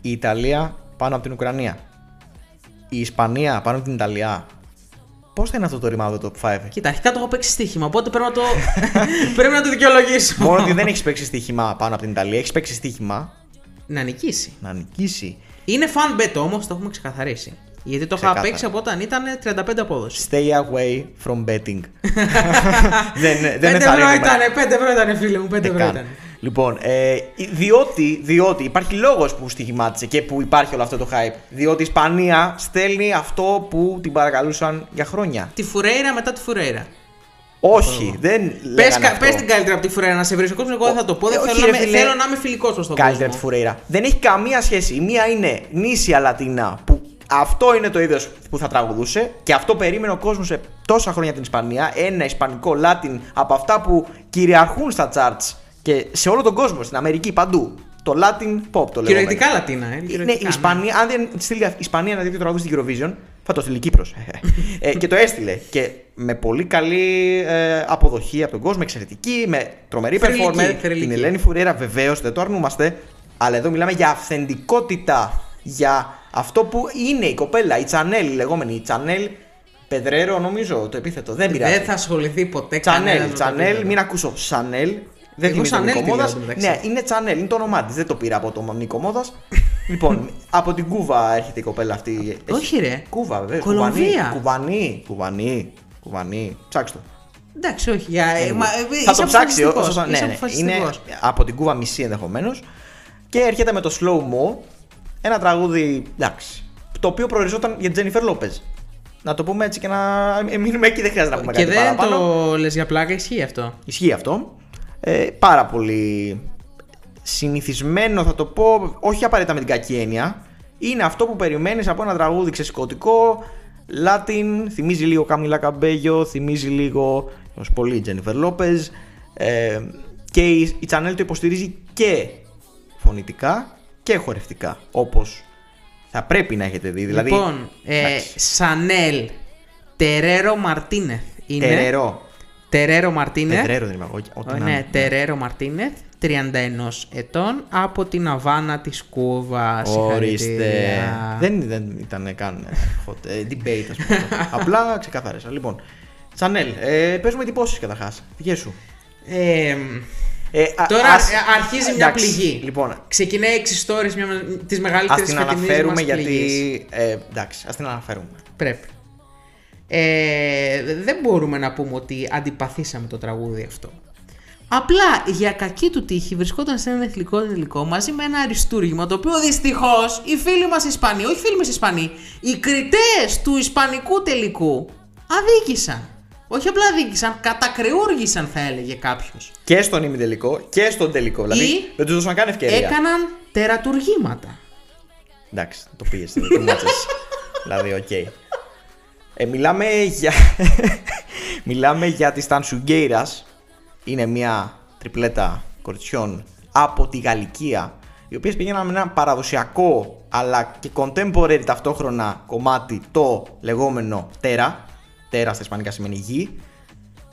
Speaker 2: Η Ιταλία πάνω από την Ουκρανία. Η Ισπανία πάνω από την Ιταλία. Πώς θα είναι αυτό το ρημάδο το top 5.
Speaker 3: Κοίτα, αρχικά το έχω παίξει στοίχημα, οπότε πρέπει να το, πρέπει να το δικαιολογήσω.
Speaker 2: Μόνο ότι δεν έχεις παίξει στοίχημα πάνω από την Ιταλία, έχεις παίξει στοίχημα
Speaker 3: Να νικήσει.
Speaker 2: να νικήσει.
Speaker 3: Είναι fan bet όμως, το έχουμε ξεκαθαρίσει. Γιατί το είχα
Speaker 2: Ξεκάθαρα.
Speaker 3: παίξει από όταν ήταν 35 απόδοση.
Speaker 2: Stay away from betting. δεν δεν
Speaker 3: 5 ευρώ
Speaker 2: ενθαρρύνουμε.
Speaker 3: ήταν, 5 ευρώ ήταν, φίλε μου, 5
Speaker 2: Ε,
Speaker 3: ευρώ
Speaker 2: καν.
Speaker 3: ήταν.
Speaker 2: Λοιπόν, ε, διότι, διότι υπάρχει λόγος που στοιχημάτισε και που υπάρχει όλο αυτό το hype. Διότι η Ισπανία στέλνει αυτό που την παρακαλούσαν για χρόνια.
Speaker 3: Τη Φουρέιρα μετά τη Φουρέιρα.
Speaker 2: Όχι, δεν
Speaker 3: Πες,
Speaker 2: λέγανε
Speaker 3: κα-
Speaker 2: αυτό.
Speaker 3: πες την καλύτερα από τη Φουρέιρα να σε βρει ο κόσμο. Εγώ δεν θα το πω.
Speaker 2: Ε,
Speaker 3: Δεν
Speaker 2: όχι,
Speaker 3: θέλω,
Speaker 2: ρε
Speaker 3: να, είμαι-
Speaker 2: φίλε.
Speaker 3: θέλω να είμαι φιλικός προ τον
Speaker 2: Καλύτερα τη
Speaker 3: κόσμο.
Speaker 2: Φουρέιρα. Δεν έχει καμία σχέση. Η μία είναι νήσια Λατίνα που αυτό είναι το είδος που θα τραγουδούσε και αυτό περίμενε ο κόσμος σε τόσα χρόνια την Ισπανία. Ένα ισπανικό Latin από αυτά που κυριαρχούν στα charts και σε όλο τον κόσμο, στην Αμερική παντού. Το Latin pop το λέμε.
Speaker 3: Κυριολεκτικά Λατίνα. Ε,
Speaker 2: Ναι,
Speaker 3: κυριολεκτικά,
Speaker 2: η
Speaker 3: ναι.
Speaker 2: Ισπανία, αν δεν στείλει η Ισπανία ένα τέτοιο τραγούδι στην Eurovision, θα το στείλει η Κύπρος. ε, και το έστειλε. Και με πολύ καλή ε, αποδοχή από τον κόσμο, εξαιρετική, με τρομερή
Speaker 3: Θρηλυκή,
Speaker 2: performer.
Speaker 3: θρηλυκή.
Speaker 2: Την Ελένη Φουρέρα, βεβαίως, δεν το αρνούμαστε. Αλλά εδώ μιλάμε για αυθεντικότητα για αυτό που είναι η κοπέλα, η Τσανέλ, η λεγόμενη η Τσανέλ Πεδρέρο, νομίζω το επίθετο. Δεν πειράζει.
Speaker 3: Δεν θα ασχοληθεί ποτέ κανένας
Speaker 2: Τσανέλ,
Speaker 3: με το
Speaker 2: Τσανέλ,
Speaker 3: επίπεδο.
Speaker 2: μην ακούσω Σανέλ. Δεν
Speaker 3: Εγώ
Speaker 2: θυμίζω τον
Speaker 3: Chanel
Speaker 2: Νίκο
Speaker 3: τη λέω,
Speaker 2: Μόδας.
Speaker 3: εντωμεταξύ.
Speaker 2: Ναι, είναι Τσανέλ, είναι το όνομά της. Δεν το πήρα από τον Νίκο Μόδας. λοιπόν, από την Κούβα έρχεται η κοπέλα αυτή.
Speaker 3: Όχι, ρε.
Speaker 2: Κούβα, βέβαια.
Speaker 3: Κολομβία.
Speaker 2: Κουβανί, κουβανί, κουβανί. Ψάξτε το.
Speaker 3: Εντάξει, όχι. Για... ε, μα, ε,
Speaker 2: θα
Speaker 3: είσαι
Speaker 2: το ψάξει
Speaker 3: αποφασιστικός,
Speaker 2: όσο. Ναι,
Speaker 3: είσαι
Speaker 2: ναι. Είναι
Speaker 3: αποφασιστικός.
Speaker 2: από την Κούβα μισή ενδεχομένως. Και έρχεται με το slow mo. Ένα τραγούδι. Εντάξει. Το οποίο προοριζόταν για Τζένιφερ Λόπεζ. Να το πούμε έτσι και να ε, μείνουμε εκεί, δεν χρειάζεται να πούμε
Speaker 3: Και
Speaker 2: κάτι
Speaker 3: δεν
Speaker 2: παραπάνω.
Speaker 3: το λες για πλάκα, ισχύει αυτό.
Speaker 2: Ισχύει αυτό. Ε, πάρα πολύ συνηθισμένο θα το πω, όχι απαραίτητα με την κακή έννοια. Είναι αυτό που περιμένεις από ένα τραγούδι ξεσηκωτικό, Latin, θυμίζει λίγο Καμίλα Καμπέγιο, θυμίζει λίγο ως πολύ Τζένιφερ Λόπεζ ε, και η, η Channel το υποστηρίζει και φωνητικά και χορευτικά όπως θα πρέπει να έχετε δει. Δηλαδή,
Speaker 3: λοιπόν, ε,
Speaker 2: εντάξει.
Speaker 3: Σανέλ Τερέρο Μαρτίνεθ είναι.
Speaker 2: Τερερό.
Speaker 3: Τερέρο Μαρτίνεθ.
Speaker 2: Τετρέρο δεν είμαι εγώ. ό,τι
Speaker 3: Ε,
Speaker 2: να
Speaker 3: ναι,
Speaker 2: είναι.
Speaker 3: Τερέρο Μαρτίνεθ, 31 ετών, από την Αβάνα της Κούβας.
Speaker 2: Ορίστε.
Speaker 3: Συγχαρητήρια.
Speaker 2: Δεν, δεν ήταν καν ε, hot ε, debate, ας πούμε. Απλά ξεκαθάρισα. Λοιπόν, Τσανέλ, ε, παίζουμε εντυπώσεις καταρχάς. Δικές σου.
Speaker 3: Ε,
Speaker 2: Ε, α-
Speaker 3: τώρα
Speaker 2: ας-
Speaker 3: ε, αρχίζει μια
Speaker 2: εντάξει,
Speaker 3: πληγή.
Speaker 2: Λοιπόν,
Speaker 3: Ξεκινάει εξ stories μια τη
Speaker 2: ας
Speaker 3: μεγαλύτερη
Speaker 2: την αναφέρουμε γιατί. Ε, εντάξει, ας την αναφέρουμε.
Speaker 3: Πρέπει. Ε, δεν μπορούμε να πούμε ότι αντιπαθήσαμε το τραγούδι αυτό. Απλά για κακή του τύχη βρισκόταν σε ένα εθνικό τελικό μαζί με ένα αριστούργημα το οποίο δυστυχώς οι φίλοι μας Ισπανοί, όχι οι φίλοι μας Ισπανοί, οι κριτές του Ισπανικού τελικού αδίκησαν. Όχι απλά αδίκησαν, κατακρεούργησαν θα έλεγε κάποιος.
Speaker 2: Και στον ημιτελικό και στον τελικό. Δηλαδή
Speaker 3: Ή
Speaker 2: δεν τους δώσαν καν ευκαιρία.
Speaker 3: Έκαναν τερατουργήματα.
Speaker 2: Εντάξει, το πήγε. Too much. δηλαδή, οκ. Ε, μιλάμε για. μιλάμε για τις Tanxugueiras. Είναι μια τριπλέτα κοριτσιών από τη Γαλικία. Οι οποίες πήγαιναν με ένα παραδοσιακό αλλά και contemporary ταυτόχρονα κομμάτι το λεγόμενο τέρα. Τέρα στα ισπανικά σημαίνει γη.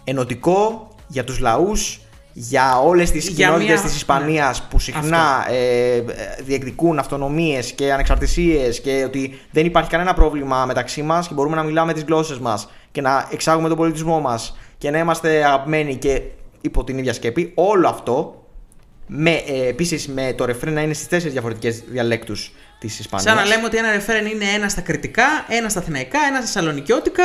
Speaker 2: Ενωτικό για τους λαούς, για όλες τις
Speaker 3: Για
Speaker 2: κοινότητες
Speaker 3: μια- ναι.
Speaker 2: της Ισπανίας που συχνά ε, ε, διεκδικούν αυτονομίες και ανεξαρτησίες και ότι δεν υπάρχει κανένα πρόβλημα μεταξύ μας και μπορούμε να μιλάμε τις γλώσσες μας και να εξάγουμε τον πολιτισμό μας και να είμαστε αγαπημένοι και υπό την ίδια σκέπη. Όλο αυτό με, ε, επίσης με το ρεφρέν να είναι στις τέσσερις διαφορετικές διαλέκτους της Ισπανίας.
Speaker 3: Σαν να λέμε ότι ένα ρεφέρεν είναι ένα στα κριτικά, ένα στα αθηναϊκά, ένα στα σαλονικιώτικα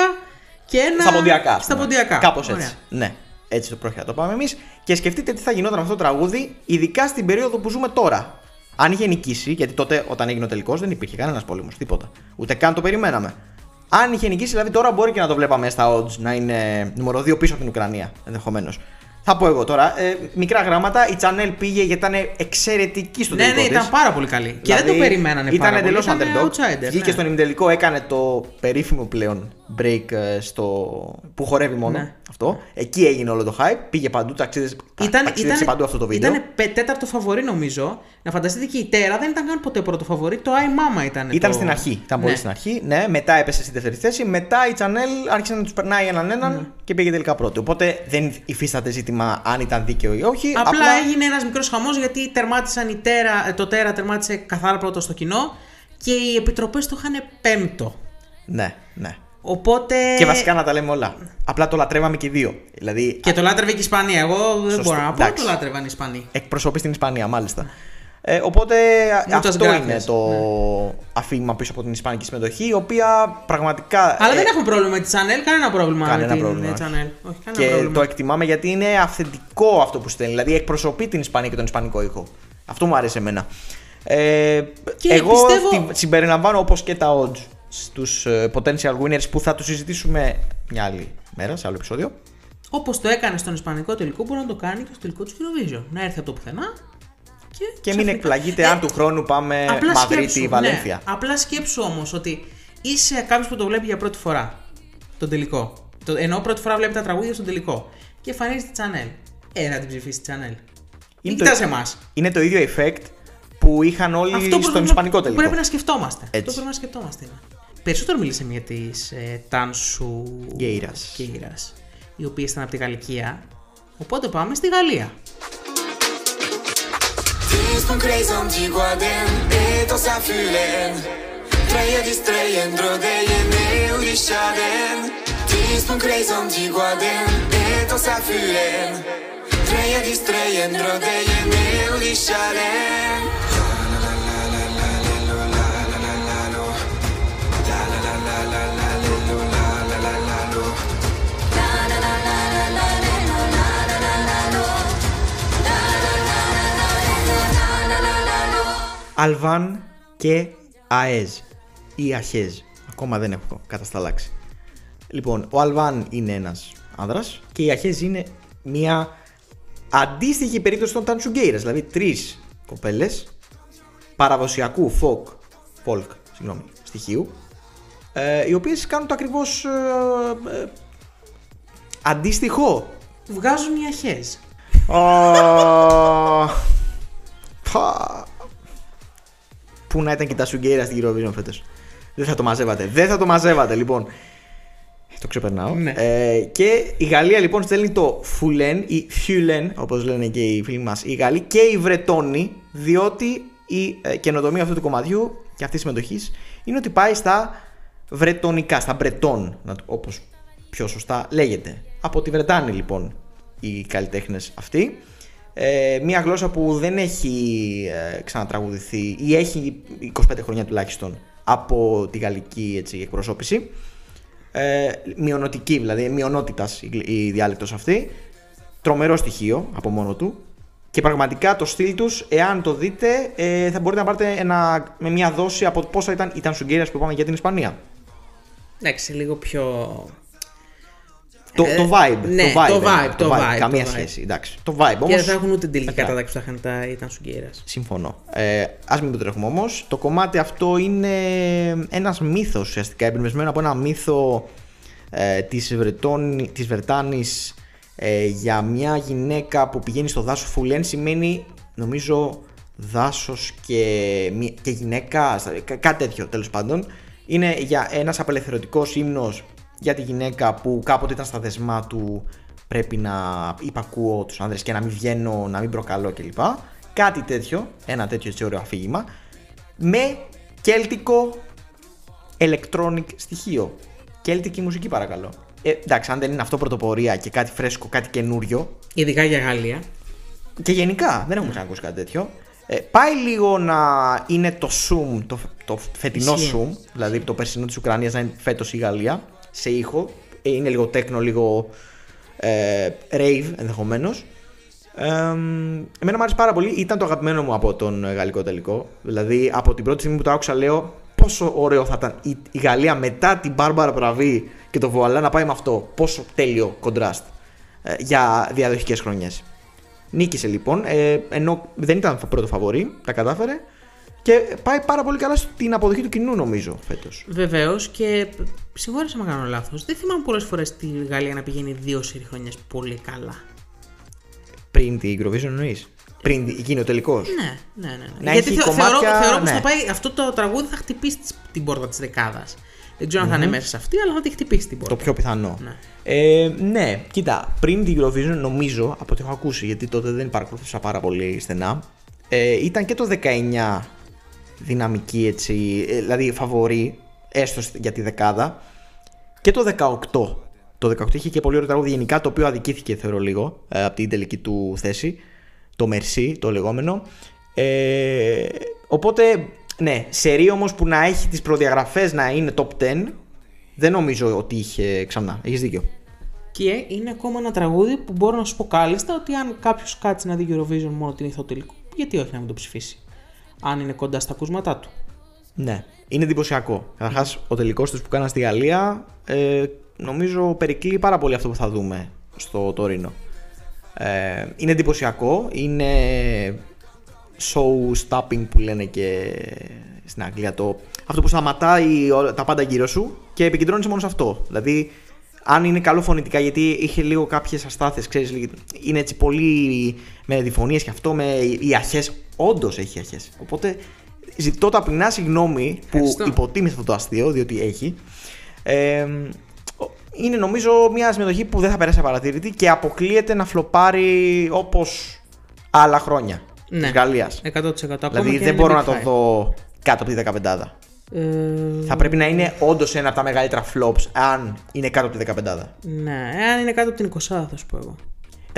Speaker 3: και ένα.
Speaker 2: Στα ποντιακά. ας
Speaker 3: Στα
Speaker 2: πούμε.
Speaker 3: ποντιακά.
Speaker 2: Κάπως
Speaker 3: Ωραία.
Speaker 2: έτσι. Ναι. Έτσι το πρόχειρα το πάμε εμείς. Και σκεφτείτε τι θα γινόταν με αυτό το τραγούδι, ειδικά στην περίοδο που ζούμε τώρα. Αν είχε νικήσει, γιατί τότε όταν έγινε ο τελικός δεν υπήρχε κανένας πόλεμος, τίποτα. Ούτε καν το περιμέναμε. Αν είχε νικήσει, δηλαδή τώρα μπορεί και να το βλέπαμε στα odds να είναι νούμερο 2 πίσω από την Ουκρανία ενδεχομένως. Θα πω εγώ τώρα, ε, μικρά γράμματα. Η Channel πήγε γιατί ήταν εξαιρετική στο
Speaker 3: Ναι,
Speaker 2: τελικό.
Speaker 3: ναι,
Speaker 2: της.
Speaker 3: ήταν πάρα πολύ καλή. και δεν το περιμένανε
Speaker 2: Ήταν
Speaker 3: πάρα πολύ.
Speaker 2: εντελώς
Speaker 3: Ήταν
Speaker 2: underdog.
Speaker 3: outsider,
Speaker 2: Βγήκε
Speaker 3: ναι.
Speaker 2: στον ημιτελικό, έκανε το περίφημο πλέον break ε, στο... που χορεύει μόνο.
Speaker 3: Ναι.
Speaker 2: Αυτό. Εκεί έγινε όλο το hype. Πήγε παντού, ταξίδε, ταξίδεψε παντού αυτό το βίντεο.
Speaker 3: Ήταν τέταρτο φαβορή νομίζω. Να φανταστείτε και η Τέρα δεν ήταν καν ποτέ πρώτο φαβορή. Το iMama ήταν.
Speaker 2: Ήταν
Speaker 3: το...
Speaker 2: στην αρχή. Ήταν πολύ
Speaker 3: Ναι.
Speaker 2: στην αρχή. Ναι, μετά έπεσε στη δεύτερη θέση. Μετά η Channel άρχισε να τους περνάει έναν έναν
Speaker 3: Ναι.
Speaker 2: και πήγε τελικά πρώτη. Οπότε δεν υφίσταται ζήτημα αν ήταν δίκαιο ή όχι.
Speaker 3: Απλά, έγινε ένας μικρός χαμός γιατί τερμάτισαν η τέρα, το Τέρα τερμάτισε καθαρά πρώτο στο κοινό και οι επιτροπές το είχαν πέμπτο.
Speaker 2: Ναι, ναι.
Speaker 3: Οπότε.
Speaker 2: Και βασικά να τα λέμε όλα. Απλά το λατρεύαμε και οι δύο. Δηλαδή
Speaker 3: Και το λάτρευε και η Ισπανία. Εγώ δεν
Speaker 2: Σωστό,
Speaker 3: μπορώ να πω.
Speaker 2: εντάξει.
Speaker 3: Το λάτρευαν οι Ισπανοί.
Speaker 2: εκπροσωπείς στην Ισπανία, μάλιστα. Ε, οπότε
Speaker 3: Muchas
Speaker 2: αυτό
Speaker 3: gracias.
Speaker 2: είναι το αφήγημα πίσω από την Ισπανική συμμετοχή, η οποία πραγματικά.
Speaker 3: Αλλά
Speaker 2: ε,
Speaker 3: δεν έχουμε πρόβλημα με τη Channel, κανένα πρόβλημα
Speaker 2: Κανένα
Speaker 3: με την
Speaker 2: πρόβλημα,
Speaker 3: ε,
Speaker 2: όχι.
Speaker 3: Channel. Όχι, κανένα
Speaker 2: Και
Speaker 3: πρόβλημα.
Speaker 2: το εκτιμάμε γιατί είναι αυθεντικό αυτό που στέλνει. Δηλαδή εκπροσωπεί την Ισπανία και τον Ισπανικό ήχο. Αυτό μου άρεσε εμένα. Ε,
Speaker 3: Και
Speaker 2: εγώ
Speaker 3: πιστεύω-
Speaker 2: τη- συμπεριλαμβάνω όπως και τα odds στους potential winners που θα του συζητήσουμε μια άλλη μέρα σε άλλο επεισόδιο.
Speaker 3: Όπως το έκανε στον Ισπανικό τελικό, μπορεί να το κάνει και στο τελικό του Eurovision. Να έρθει από το πουθενά και.
Speaker 2: Και μην
Speaker 3: ξαφνικά-
Speaker 2: εκπλαγείτε
Speaker 3: Ε,
Speaker 2: αν του χρόνου πάμε
Speaker 3: Απλά
Speaker 2: Μαδρίτη
Speaker 3: σκέψου,
Speaker 2: ή Βαλένθια.
Speaker 3: Ναι, απλά σκέψου όμως ότι είσαι κάποιος που το βλέπει για πρώτη φορά. Τον τελικό. Το, ενώ πρώτη φορά βλέπει τα τραγούδια στον τελικό. Και εμφανίζει τη Channel. Ε, να την ψηφίσει τη Channel. Μην
Speaker 2: το-
Speaker 3: κοιτάς εμάς.
Speaker 2: Είναι το ίδιο effect που είχαν όλοι στον Ισπανικό τελικό.
Speaker 3: Πρέπει να σκεφτόμαστε. Αυτό
Speaker 2: Έτσι.
Speaker 3: πρέπει να σκεφτόμαστε. είναι. Περισσότερο μίλησαμε για τι ε, Τάνσου
Speaker 2: Γκέιρας.
Speaker 3: Γκέιρας, οι οποίε ήταν από τη Γαλλικία. Οπότε πάμε στη Γαλλία.
Speaker 5: Dime
Speaker 4: spun crazy om Tiguaden Et oss
Speaker 2: Αλβάν και ΑΕΖ ή ΑΧΕΖ. Ακόμα δεν έχω κατασταλάξει. Λοιπόν, ο Αλβάν είναι ένας άνδρας και η ΑΧΕΖ είναι μια αντίστοιχη περίπτωση των Ταντσουγκέιρας, δηλαδή τρεις κοπέλες παραδοσιακού folk, folk συγγνώμη, στοιχείου, ε, οι οποίες κάνουν το ακριβώς ε, ε, αντίστοιχο.
Speaker 3: Βγάζουν οι αρχές.
Speaker 2: Α, πα. Πού να ήταν και τα Σουγκέιρα στην Eurovision φέτος. Δεν θα το μαζεύατε. Δεν θα το μαζεύατε, λοιπόν. Το ξεπερνάω.
Speaker 3: Ναι.
Speaker 2: Ε, και η Γαλλία λοιπόν στέλνει το Φουλέν ή Φιουλέν, όπως λένε και οι φίλοι μας οι Γάλλοι, και οι Βρετόνοι, διότι η ε, καινοτομία αυτού του κομματιού και αυτής της συμμετοχής είναι ότι πάει στα βρετονικά, στα Μπρετών, όπως πιο σωστά λέγεται. Από τη Βρετάνη λοιπόν οι καλλιτέχνες αυτοί. Ε, μια γλώσσα που δεν έχει ε, ξανατραγουδηθεί ή έχει 25 χρόνια τουλάχιστον από τη γαλλική έτσι, εκπροσώπηση. Ε, μειονοτική, δηλαδή μειονότητας η, η διάλεκτος αυτή. Τρομερό στοιχείο από μόνο του. Και πραγματικά το στυλ τους, εάν το δείτε, ε, θα μπορείτε να πάρετε ένα, με μια δόση από πόσα ήταν, ήταν Σουγκέρας που είπαμε για την Ισπανία.
Speaker 3: Εντάξει, λίγο πιο.
Speaker 2: Το,
Speaker 3: Ε,
Speaker 2: το vibe.
Speaker 3: ναι,
Speaker 2: το vibe,
Speaker 3: το
Speaker 2: εννοώ,
Speaker 3: vibe, το vibe,
Speaker 2: Καμία
Speaker 3: το vibe.
Speaker 2: σχέση. Εντάξει. Το vibe
Speaker 3: Και
Speaker 2: όμως,
Speaker 3: δεν θα έχουν ούτε την τελική
Speaker 2: μετράει.
Speaker 3: κατάταξη που θα είχαν τα ήταν Σουγκέιρα.
Speaker 2: Συμφωνώ. Ε, Α μην το τρέχουμε όμως. Το κομμάτι αυτό είναι ένας μύθος ουσιαστικά. Εμπνευσμένο από ένα μύθο ε, της, Βρετών, της Βρετάνης ε, για μια γυναίκα που πηγαίνει στο δάσος Φουλέν σημαίνει νομίζω δάσος και, μη- και γυναίκα, στα- κά- κάτι τέτοιο τέλος πάντων. Είναι για ένας απελευθερωτικός ύμνος για τη γυναίκα που κάποτε ήταν στα δεσμά του πρέπει να υπακούω τους άνδρες και να μην βγαίνω, να μην προκαλώ κλπ. Κάτι τέτοιο, ένα τέτοιο έτσι ωραίο αφήγημα με κέλτικο electronic στοιχείο. Κέλτικη μουσική παρακαλώ. Ε, εντάξει, αν δεν είναι αυτό πρωτοπορία και κάτι φρέσκο, κάτι καινούριο,
Speaker 3: Ειδικά για Γαλλία.
Speaker 2: και γενικά δεν έχουμε ξανακούσει κάτι τέτοιο. Ε, πάει λίγο να είναι το Zoom, το, το φετινό
Speaker 3: Ισχύει.
Speaker 2: Zoom, δηλαδή το περσινό της Ουκρανίας να είναι φέτος η Γαλλία, σε ήχο. Ε, είναι λίγο τέκνο, λίγο ε, rave ενδεχομένως. Ε, εμένα μου άρεσε πάρα πολύ. Ήταν το αγαπημένο μου από τον ε, γαλλικό τελικό. Δηλαδή, από την πρώτη στιγμή που το άκουσα, λέω πόσο ωραίο θα ήταν η, η Γαλλία μετά την Μπάρμπαρα Πραβή και το Βουαλά να πάει με αυτό. Πόσο τέλειο κοντράστ ε, για διαδοχικές χρονιές. Νίκησε λοιπόν, ε, ενώ δεν ήταν πρώτο φαβορή, τα κατάφερε και πάει πάρα πολύ καλά στην αποδοχή του κοινού νομίζω φέτος.
Speaker 3: Βεβαίως και συγχώρεσα με κάνω λάθος. Δεν θυμάμαι πολλές φορές τη Γαλλία να πηγαίνει δύο σερι χρονιές πολύ καλά.
Speaker 2: Πριν την Eurovision εννοείς; Πριν γίνει ο τελικός;
Speaker 3: Ναι, ναι, ναι. ναι.
Speaker 2: Να
Speaker 3: Γιατί
Speaker 2: έχει
Speaker 3: θε-
Speaker 2: κομμάτια,
Speaker 3: θεωρώ, θεωρώ πως
Speaker 2: ναι.
Speaker 3: θα πάει, αυτό το τραγούδι θα χτυπήσει τις- την πόρτα της δεκάδας. Δεν ξέρω αν θα
Speaker 2: Μμμ.
Speaker 3: είναι μέσα σε αυτή, αλλά θα τη χτυπήσει την πόρτα.
Speaker 2: Το πιο πιθανό.
Speaker 3: Ναι.
Speaker 2: Ε, ναι, κοίτα, πριν την Eurovision νομίζω, από ό,τι έχω ακούσει, γιατί τότε δεν παρακολουθούσα πάρα πολύ στενά, ε, ήταν και το 19 δυναμική έτσι, ε, δηλαδή φαβορή, έστω σ- για τη δεκάδα, και το 18. Το 18 είχε και πολύ ωραίο τραγούδι γενικά, το οποίο αδικήθηκε θεωρώ λίγο ε, από την τελική του θέση. Το Merci, το λεγόμενο. Ε, οπότε, ναι, σερή όμως που να έχει τις προδιαγραφές να είναι top 10, δεν νομίζω ότι είχε ξανά. Έχεις δίκιο.
Speaker 3: Και είναι ακόμα ένα τραγούδι που μπορώ να σου πω κάλλιστα ότι αν κάποιος κάτσει να δει Eurovision μόνο την ηθό τελικό, γιατί όχι να μην το ψηφίσει; Αν είναι κοντά στα ακούσματά του.
Speaker 2: Ναι, είναι εντυπωσιακό. Καταρχάς, ο τελικός του που κάναν στη Γαλλία ε, νομίζω περικλεί πάρα πολύ αυτό που θα δούμε στο Τωρίνο. Ε, είναι εντυπωσιακό. Είναι show stopping που λένε και στην Αγγλία. Το, αυτό που σταματάει όλα- τα πάντα γύρω σου και επικεντρώνεσαι μόνο σε αυτό. Δηλαδή, αν είναι καλό φωνητικά, γιατί είχε λίγο κάποιες αστάθειες, ξέρεις, λίγη- είναι έτσι πολύ με διφωνίε και αυτό, με οι αχέ. Όντως έχει αχέ. Οπότε ζητώ ταπεινά συγγνώμη που
Speaker 3: Ευχαριστώ.
Speaker 2: υποτίμησα αυτό το αστείο, διότι έχει. Ε, ο- είναι νομίζω μια συμμετοχή που δεν θα περάσει απαρατήρητη και αποκλείεται να φλοπάρει όπως άλλα χρόνια.
Speaker 3: Ναι.
Speaker 2: της Γαλλίας.
Speaker 3: 100%. Ακόμα
Speaker 2: Δηλαδή
Speaker 3: και
Speaker 2: δεν
Speaker 3: αν
Speaker 2: μπορώ
Speaker 3: είναι
Speaker 2: να το
Speaker 3: Big Five.
Speaker 2: δω κάτω από τη 15.
Speaker 3: Ε,
Speaker 2: Θα πρέπει να είναι όντως ένα από τα μεγαλύτερα flops, αν είναι κάτω από τη 15.
Speaker 3: Ναι, εάν είναι κάτω από την 20 θα σου πω εγώ.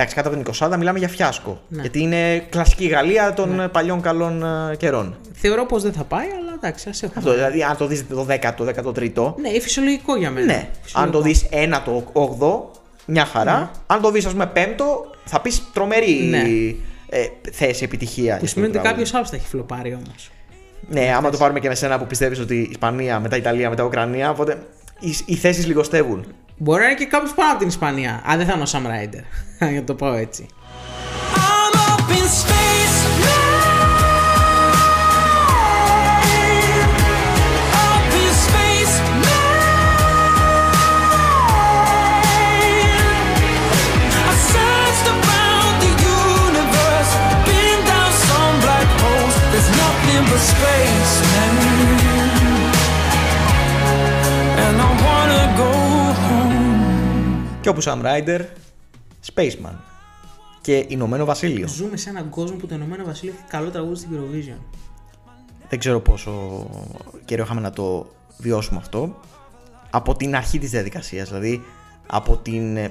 Speaker 2: Εντάξει, κάτω από την 20 μιλάμε για φιάσκο.
Speaker 3: Ναι.
Speaker 2: Γιατί είναι κλασική Γαλλία των παλιών καλών ε, καιρών.
Speaker 3: Θεωρώ πως δεν θα πάει, αλλά εντάξει, ας έχουμε.
Speaker 2: Αυτό, δηλαδή, αν το δεις το 10ο, το 13ο,
Speaker 3: Ναι, είναι φυσιολογικό για μένα.
Speaker 2: ναι.
Speaker 3: Φυσιολογικό.
Speaker 2: Αν το δεις 1ο, 8ο, μια χαρά. Αν το δεις, ας πούμε, 5ο, θα πεις τρομερή
Speaker 3: Ναι.
Speaker 2: ε, θέση επιτυχία.
Speaker 3: Που σημαίνει ότι κάποιος άλλος θα έχει φλοπάρει όμως.
Speaker 2: Ναι, άμα το πάρουμε και με σένα που πιστεύεις ότι Ισπανία, μετά Ιταλία, μετά Ουκρανία, οπότε οι, οι θέσεις λιγοστεύουν.
Speaker 3: Μπορεί να είναι και κάποιος πάνω από την Ισπανία. Αν δεν θα είναι ο Sam Ryder. Για να το πω έτσι.
Speaker 6: I'm up in space
Speaker 2: Και όπου Sam Ryder, Spaceman. Και Ηνωμένο Βασίλειο.
Speaker 3: Ζούμε σε έναν κόσμο που το Ηνωμένο Βασίλειο έχει καλό τραγούδι στην Eurovision.
Speaker 2: Δεν ξέρω πόσο καιρό είχαμε να το βιώσουμε αυτό. Από την αρχή της διαδικασίας, δηλαδή από την ε,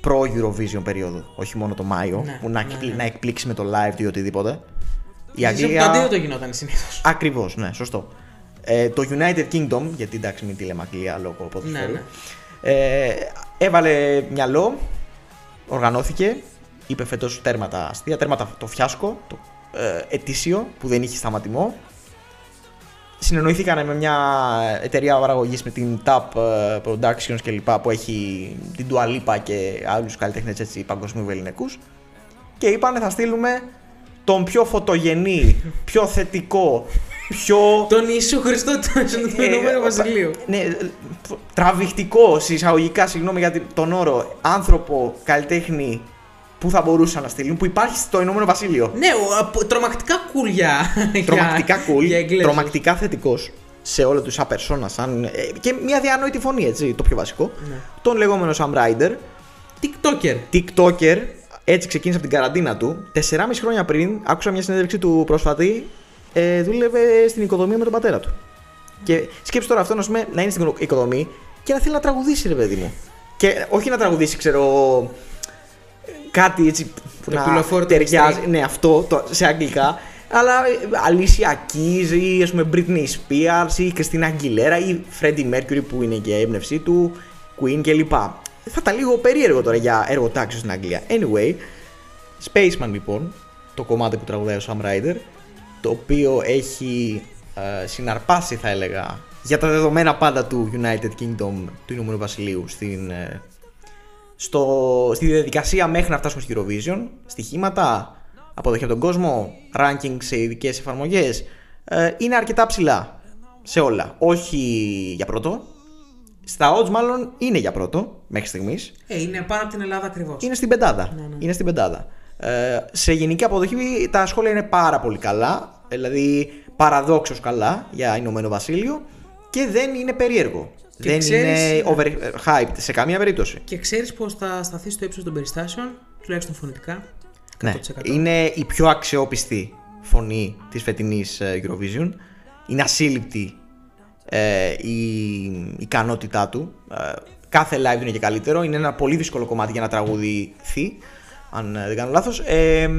Speaker 2: προ-Eurovision περίοδο, όχι μόνο το Μάιο,
Speaker 3: Ναι,
Speaker 2: που να,
Speaker 3: ναι,
Speaker 2: εκπλη-
Speaker 3: ναι.
Speaker 2: να εκπλήξει με το live ή οτιδήποτε. Η
Speaker 3: Νομίζω που το αντίθετο γινόταν συνήθως.
Speaker 2: Ακριβώς, ναι, σωστό. Ε, το United Kingdom, γιατί εντάξει μην τη λέμε Αγγλία λόγω ποδοσφαίρου,
Speaker 3: Ναι,
Speaker 2: Ε, έβαλε μυαλό, οργανώθηκε, είπε φέτος τέρματα αστεία, τέρματα το φιάσκο, το ε, ετήσιο που δεν είχε σταματημό. Συνεννοήθηκαν με μια εταιρεία παραγωγής με την TAP ε, Productions κλπ. που έχει την Dua Lipa και άλλους καλλιτέχνες έτσι παγκοσμίου ελληνικούς και είπανε θα στείλουμε τον πιο φωτογενή, πιο θετικό, πιο
Speaker 3: Τον Ιησού Χριστό του του
Speaker 2: ε,
Speaker 3: Ηνωμένου
Speaker 2: ο-
Speaker 3: Βασιλείου.
Speaker 2: Ναι, ε, τραβηχτικό, συσσαγωγικά, συγγνώμη για την- τον όρο, άνθρωπο, καλλιτέχνη που θα μπορούσαν να στείλουν, που υπάρχει στο Ηνωμένο Βασίλειο.
Speaker 3: Ναι, ο- απο- τρομακτικά cool για.
Speaker 2: Τρομακτικά
Speaker 3: για-
Speaker 2: cool,
Speaker 3: για Εγγλέζους.
Speaker 2: τρομακτικά θετικός σε όλο τους σαν persona, σαν, ε, και μια διανόητη φωνή, έτσι, το πιο βασικό.
Speaker 3: Ναι.
Speaker 2: Τον λεγόμενο Sam Ryder,
Speaker 3: TikToker.
Speaker 2: TikToker, έτσι ξεκίνησε από την καραντίνα του. 4,5 χρόνια πριν, άκουσα μια συνέντευξη του πρόσφατη, ε, δούλευε στην οικοδομία με τον πατέρα του. Και σκέψτε τώρα αυτό να, πούμε, να είναι στην οικοδομή και να θέλει να τραγουδήσει, ρε παιδί μου. Και όχι να τραγουδήσει, ξέρω. Κάτι έτσι που
Speaker 3: Το
Speaker 2: να
Speaker 3: πυλοφόρο του
Speaker 2: ταιριάζει.
Speaker 3: Mystery.
Speaker 2: Ναι, αυτό το, σε αγγλικά. Αλλά ε, Alicia Keys ή ας πούμε Britney Spears ή Christina Aguilera ή Freddie Mercury που είναι και έμπνευσή του, Queen κλπ. Θα ήταν λίγο περίεργο τώρα για εργοτάξιο στην Αγγλία. Anyway, Spaceman λοιπόν, το κομμάτι που τραγουδάει ο Sam Ryder, το οποίο έχει ε, συναρπάσει θα έλεγα για τα δεδομένα πάντα του United Kingdom του Ηνωμένου Βασιλείου στην, ε, στο, στη διαδικασία μέχρι να φτάσουμε στη Eurovision, στοιχήματα, αποδοχή από τον κόσμο, ranking σε ειδικές εφαρμογές, ε, είναι αρκετά ψηλά σε όλα. Όχι για πρώτο. Στα odds μάλλον είναι για πρώτο μέχρι στιγμής
Speaker 3: Ε, είναι πάνω από την Ελλάδα ακριβώς.
Speaker 2: είναι στην πεντάδα.
Speaker 3: Ναι,
Speaker 2: Είναι στην πεντάδα. Ε, σε γενική αποδοχή τα σχόλια είναι πάρα πολύ καλά. Δηλαδή παραδόξως καλά για Ηνωμένο Βασίλειο και δεν είναι περίεργο.
Speaker 3: Και
Speaker 2: δεν
Speaker 3: ξέρεις,
Speaker 2: είναι
Speaker 3: ναι.
Speaker 2: overhyped σε καμία περίπτωση.
Speaker 3: Και ξέρεις πώς θα σταθεί στο ύψος των περιστάσεων, τουλάχιστον φωνητικά. 100%.
Speaker 2: Ναι. Είναι η πιο αξιόπιστη φωνή της φετινής ε, Eurovision. Είναι ασύλληπτη ε, η ικανότητά του. Ε, κάθε live του είναι και καλύτερο. Είναι ένα πολύ δύσκολο κομμάτι για να τραγουδηθεί, αν ε, δεν κάνω λάθος. Ε,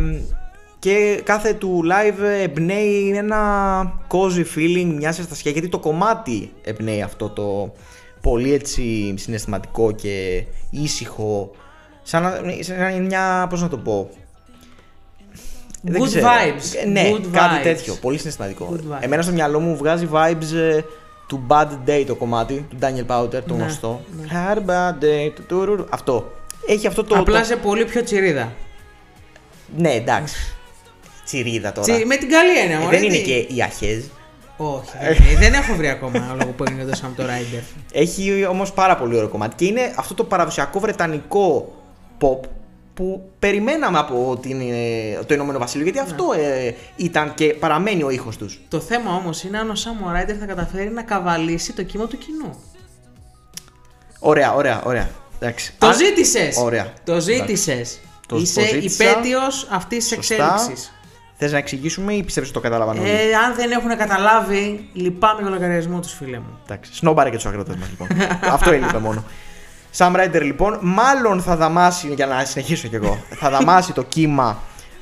Speaker 2: και κάθε του live εμπνέει ένα cozy feeling, μια αισθησία, γιατί το κομμάτι εμπνέει αυτό το πολύ έτσι συναισθηματικό και ήσυχο, σαν να, σαν να είναι μια, πώς να το πω, δεν
Speaker 3: Good
Speaker 2: ξέρω.
Speaker 3: vibes.
Speaker 2: Ε, Ναι,
Speaker 3: Good
Speaker 2: κάτι
Speaker 3: vibes.
Speaker 2: τέτοιο. Πολύ συναισθηματικό.
Speaker 3: Good vibes.
Speaker 2: Εμένα στο μυαλό μου βγάζει vibes ε, του Bad Day το κομμάτι του Daniel Powter, το
Speaker 3: Ναι,
Speaker 2: γνωστό. Had a bad day. του- τουρουρου. Αυτό. Έχει αυτό το.
Speaker 3: Απλά
Speaker 2: το-
Speaker 3: σε πολύ πιο τσιρίδα.
Speaker 2: Ναι, εντάξει. Τσιρίδα τώρα.
Speaker 3: Τσι- με την καλή έννοια,
Speaker 2: Ε,
Speaker 3: μωρέ,
Speaker 2: δεν είναι
Speaker 3: τι-
Speaker 2: και η Αχέζ.
Speaker 3: Όχι, δεν, είναι. δεν έχω βρει ακόμα λόγο που έγινε το Sam το Rider.
Speaker 2: Έχει όμως πάρα πολύ ωραίο κομμάτι και είναι αυτό το παραδοσιακό βρετανικό pop που περιμέναμε από την, ε, το Ηνωμένο Βασίλειο γιατί αυτό ε, ήταν και παραμένει ο ήχος τους.
Speaker 3: Το θέμα όμως είναι αν ο Sam Rider θα καταφέρει να καβαλήσει το κύμα του κοινού.
Speaker 2: Ωραία, ωραία, ωραία. Εντάξει.
Speaker 3: Το
Speaker 2: Αν-
Speaker 3: ζήτησες!
Speaker 2: Ωραία.
Speaker 3: Το ζήτησες.
Speaker 2: Το-
Speaker 3: Είσαι
Speaker 2: το ζήτησα.
Speaker 3: υπέτειος αυτής της
Speaker 2: Σωστά.
Speaker 3: εξέλιξης.
Speaker 2: Θες να εξηγήσουμε ή πιστεύεις ότι το καταλαβαίνω. όλοι;
Speaker 3: Ε, αν δεν έχουν καταλάβει, λυπάμαι για λογαριασμό τους, φίλε μου.
Speaker 2: Εντάξει, σνόμπαρε και τους αγρότε μας λοιπόν. Αυτό έλειπε μόνο. Sam Rider λοιπόν, μάλλον θα δαμάσει, για να συνεχίσω κι εγώ, θα δαμάσει το κύμα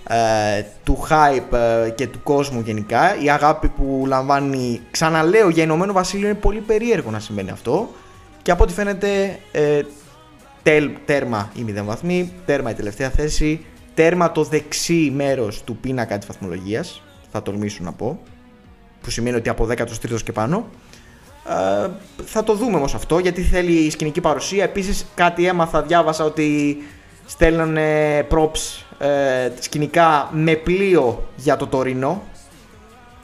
Speaker 2: ε, του hype ε, και του κόσμου γενικά. Η αγάπη που λαμβάνει, ξαναλέω, για Ηνωμένο Βασίλειο είναι πολύ περίεργο να συμβαίνει αυτό. Και από ό,τι φαίνεται, ε, τελ, τέρμα η μηδέν βαθμή, τέρμα η τελευταία θέση, τέρμα το δεξί μέρος του πίνακα της βαθμολογίας, θα τολμήσω να πω, που σημαίνει ότι από 13ο και πάνω. Ε, θα το δούμε όμως αυτό γιατί θέλει η σκηνική παρουσία. Επίσης κάτι έμαθα, διάβασα ότι στέλνανε props ε, σκηνικά με πλοίο για το Τωρίνο.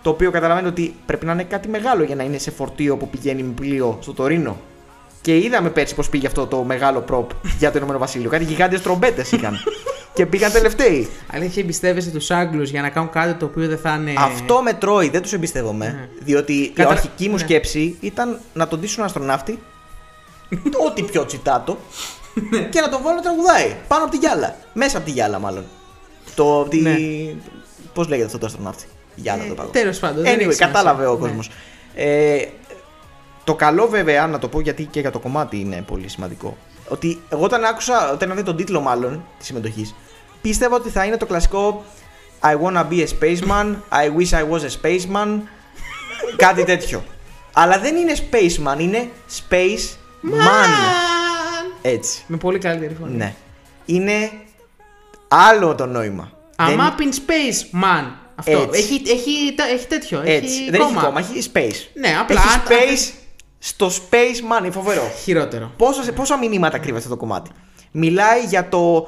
Speaker 2: Το οποίο καταλαβαίνετε ότι πρέπει να είναι κάτι μεγάλο για να είναι σε φορτίο που πηγαίνει με πλοίο στο Τωρίνο. Και είδαμε πέρσι πώς πήγε αυτό το μεγάλο prop για το Ηνωμένο Βασίλειο. Κάτι γιγάντιες τρομπέτες είχαν. και πήγαν τελευταίοι.
Speaker 3: Αλήθεια, εμπιστεύεσαι τους Άγγλους για να κάνουν κάτι το οποίο δεν θα είναι.
Speaker 2: Αυτό με τρώει, δεν τους εμπιστεύομαι.
Speaker 3: Ναι.
Speaker 2: Διότι η
Speaker 3: Κατα-
Speaker 2: αρχική μου
Speaker 3: ναι.
Speaker 2: σκέψη ήταν να τον ντύσουν αστροναύτη, ό,τι πιο τσιτάτο,
Speaker 3: Ναι.
Speaker 2: και να τον βάλω να τραγουδάει πάνω από τη γυάλα. Μέσα από τη γυάλα, μάλλον. Το. Τη...
Speaker 3: Ναι.
Speaker 2: Πώς λέγεται αυτό το αστροναύτη; Γυάλα το πάγο.
Speaker 3: Τέλος πάντων. δεν
Speaker 2: Anyway,
Speaker 3: έχει σημασία.
Speaker 2: κατάλαβε ο
Speaker 3: Ναι.
Speaker 2: κόσμο. Ε, το καλό βέβαια, να το πω γιατί και για το κομμάτι είναι πολύ σημαντικό. Ότι εγώ όταν άκουσα, όταν είδα τον τίτλο μάλλον της συμμετοχής, πίστευα ότι θα είναι το κλασικό I wanna be a spaceman, I wish I was a spaceman, κάτι τέτοιο. Αλλά δεν είναι spaceman, είναι space man. Έτσι.
Speaker 3: Με πολύ καλύτερη φωνή.
Speaker 2: Ναι. Είναι άλλο το νόημα.
Speaker 3: A
Speaker 2: Δεν-
Speaker 3: map in space, man. Αυτό.
Speaker 2: Έτσι.
Speaker 3: Έχει, έχει, τα- έχει τέτοιο.
Speaker 2: Έτσι.
Speaker 3: Έχει
Speaker 2: δεν
Speaker 3: κόμμα.
Speaker 2: έχει κόμμα, έχει space.
Speaker 3: Ναι, απλά
Speaker 2: Έχει
Speaker 3: αν-
Speaker 2: space στο space money, φοβερό.
Speaker 3: Χειρότερο.
Speaker 2: Πόσα, πόσα μηνύματα κρύβει αυτό το κομμάτι; Μιλάει για το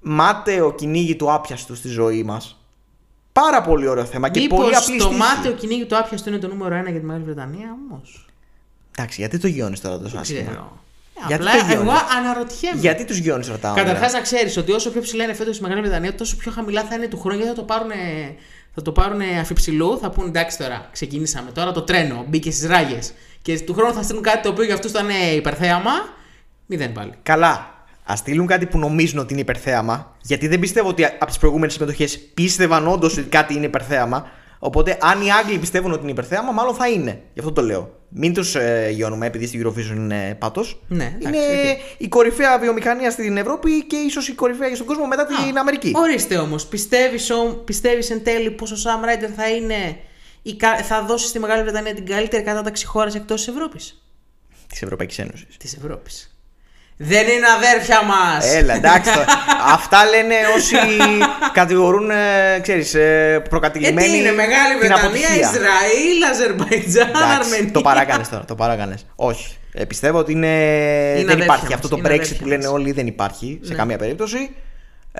Speaker 2: μάταιο κυνήγι του άπιαστου στη ζωή μας. Πάρα πολύ ωραίο θέμα και
Speaker 3: Μήπως
Speaker 2: πολύ απλή
Speaker 3: το
Speaker 2: στίχη.
Speaker 3: μάταιο κυνήγι του άπιαστο είναι το νούμερο 1 για τη Μεγάλη Βρετανία, όμως.
Speaker 2: Εντάξει, γιατί το γιώνεις τώρα τόσο άσχημα;
Speaker 3: Ξέρω.
Speaker 2: Γιατί
Speaker 3: Απλά
Speaker 2: το γιώνεις;
Speaker 3: εγώ αναρωτιέμαι.
Speaker 2: Γιατί τους γιώνεις, ρωτάω.
Speaker 3: Καταρχάς
Speaker 2: τώρα.
Speaker 3: να ξέρεις ότι όσο πιο ψηλά είναι φέτος η Μεγάλη Βρετανία, τόσο πιο χαμηλά θα είναι του χρόνου γιατί θα το πάρουν. Θα το πάρουν αφιψηλού, θα πούνε εντάξει τώρα, ξεκινήσαμε. Τώρα το τρένο μπήκε στις ράγες. Και του χρόνου θα στείλουν κάτι το οποίο για αυτούς ήταν υπερθέαμα. Μηδέν πάλι.
Speaker 2: Καλά. Α στείλουν κάτι που νομίζουν ότι είναι υπερθέαμα. Γιατί δεν πιστεύω ότι από τις προηγούμενες συμμετοχές πίστευαν όντως ότι κάτι είναι υπερθέαμα. Οπότε, αν οι Άγγλοι πιστεύουν ότι είναι υπερθέαμα, μάλλον θα είναι. Γι' αυτό το λέω. Μην τους ε, μειώνουμε επειδή στην Eurovision είναι πάτος.
Speaker 3: Ναι,
Speaker 2: είναι
Speaker 3: εντάξει, οκ.
Speaker 2: η κορυφαία βιομηχανία στην Ευρώπη και ίσως η κορυφαία στον κόσμο μετά την Αμερική.
Speaker 3: Ορίστε όμως, πιστεύεις πιστεύεις εν τέλει πως ο Σαμ Ράιντερ θα είναι. Η κα- θα δώσει στη Μεγάλη Βρετανία την καλύτερη κατάταξη χώρας εκτός της Ευρώπης.
Speaker 2: Της Ευρωπαϊκής Ένωσης.
Speaker 3: Της Ευρώπης. Δεν είναι αδέρφια μας!
Speaker 2: Έλα, εντάξει. τώρα. Αυτά λένε όσοι κατηγορούν, ε, ξέρεις, ε,
Speaker 3: Ε,
Speaker 2: προκατηλημένοι
Speaker 3: τι είναι, Μεγάλη
Speaker 2: την
Speaker 3: Βρετανία,
Speaker 2: αποτυχία.
Speaker 3: Ισραήλ, Αζερβαϊτζάν,
Speaker 2: Εντάξει,
Speaker 3: Αρμενία.
Speaker 2: το παράκανες τώρα. Το παράκανες. Όχι. Ε, πιστεύω ότι είναι... δεν
Speaker 3: αδέρφια
Speaker 2: υπάρχει
Speaker 3: μας,
Speaker 2: αυτό το
Speaker 3: είναι
Speaker 2: Brexit
Speaker 3: αδέρφια
Speaker 2: που λένε
Speaker 3: μας.
Speaker 2: όλοι, δεν υπάρχει σε
Speaker 3: Ναι.
Speaker 2: καμία περίπτωση.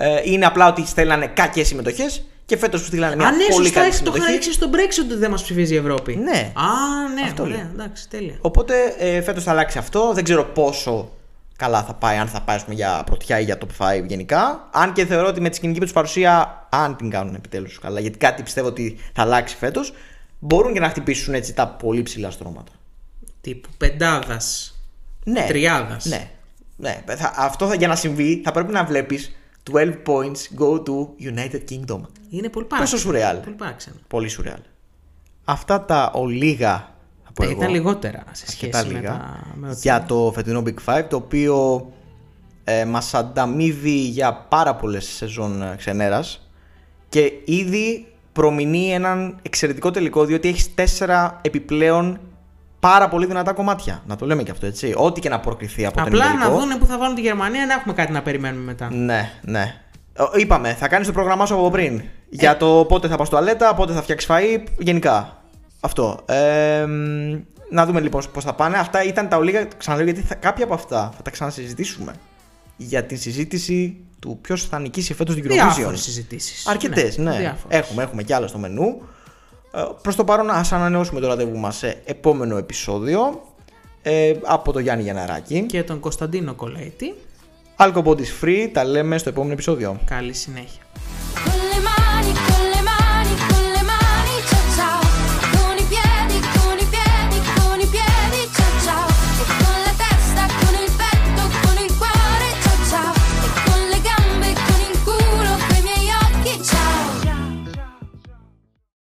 Speaker 2: Ε, είναι απλά ότι στέλνανε κακές συμμετοχές και φέτος που στείλανε μια
Speaker 3: Α, ναι,
Speaker 2: πολύ
Speaker 3: σωστά,
Speaker 2: καλή
Speaker 3: έχεις το
Speaker 2: συμμετοχή.
Speaker 3: χαρίξει στο Brexit ότι δεν μας ψηφίζει η Ευρώπη.
Speaker 2: Ναι.
Speaker 3: Α, ναι,
Speaker 2: Αυτό
Speaker 3: ωραία,
Speaker 2: λέω.
Speaker 3: εντάξει, τέλεια.
Speaker 2: Οπότε ε, φέτος θα αλλάξει αυτό. Δεν ξέρω πόσο καλά θα πάει, αν θα πάει ας πούμε, για πρωτιά ή για top 5 γενικά. Αν και θεωρώ ότι με τη σκηνική τους παρουσία, αν την κάνουν επιτέλους καλά, γιατί κάτι πιστεύω ότι θα αλλάξει φέτος, μπορούν και να χτυπήσουν έτσι τα πολύ ψηλά στρώματα.
Speaker 3: Τύπου πεντάδας.
Speaker 2: Ναι.
Speaker 3: Τριάδας.
Speaker 2: Ναι. ναι. Θα, αυτό θα, για να συμβεί θα πρέπει να βλέπεις 12 points go to United Kingdom.
Speaker 3: Είναι πολύ παράξενο.
Speaker 2: Πόσο σουρεάλ.
Speaker 3: Πολύ παράξενο.
Speaker 2: Πολύ σουρεάλ. Αυτά τα ολίγα από
Speaker 3: Ε,
Speaker 2: εγώ.
Speaker 3: Ήταν λιγότερα σε
Speaker 2: αρκετά
Speaker 3: σχέση με,
Speaker 2: λίγα
Speaker 3: τα, με ό,τι-
Speaker 2: για το φετινό Big Five το οποίο ε, μας ανταμείβει για πάρα πολλές σεζόν ε, ξενέρας και ήδη προμηνεί έναν εξαιρετικό τελικό διότι έχεις τέσσερα επιπλέον πάρα πολύ δυνατά κομμάτια. Να το λέμε και αυτό έτσι. Ό,τι και να προκριθεί από τον
Speaker 3: Απλά να
Speaker 2: τελικό.
Speaker 3: δούνε που θα βάλουν τη Γερμανία να έχουμε κάτι να περιμένουμε μετά.
Speaker 2: Ναι, ναι. Ε, Είπαμε, θα κάνεις το πρόγραμμά σου από πριν. Για το πότε θα πας στο τουαλέτα, πότε θα φτιάξεις φαΐ, γενικά. Αυτό. Ε, μ, να δούμε λοιπόν πώς θα πάνε. Αυτά ήταν τα ολίγα. Ξαναλέω γιατί θα, κάποια από αυτά θα τα ξανασυζητήσουμε. Για τη συζήτηση του ποιος θα νικήσει φέτος την Eurovision.
Speaker 3: Διάφορε συζητήσεις.
Speaker 2: Αρκετές, ναι. Έχουμε, έχουμε κι άλλα στο μενού. Ε, Προς το παρόν, ας ανανεώσουμε το ραντεβού μας σε επόμενο επεισόδιο. Ε, από το Γιάννη Γιαναράκη.
Speaker 3: Και τον Κωνσταντίνο Κολέτη.
Speaker 2: Alco Bodies Free, τα λέμε στο επόμενο επεισόδιο.
Speaker 3: Καλή συνέχεια.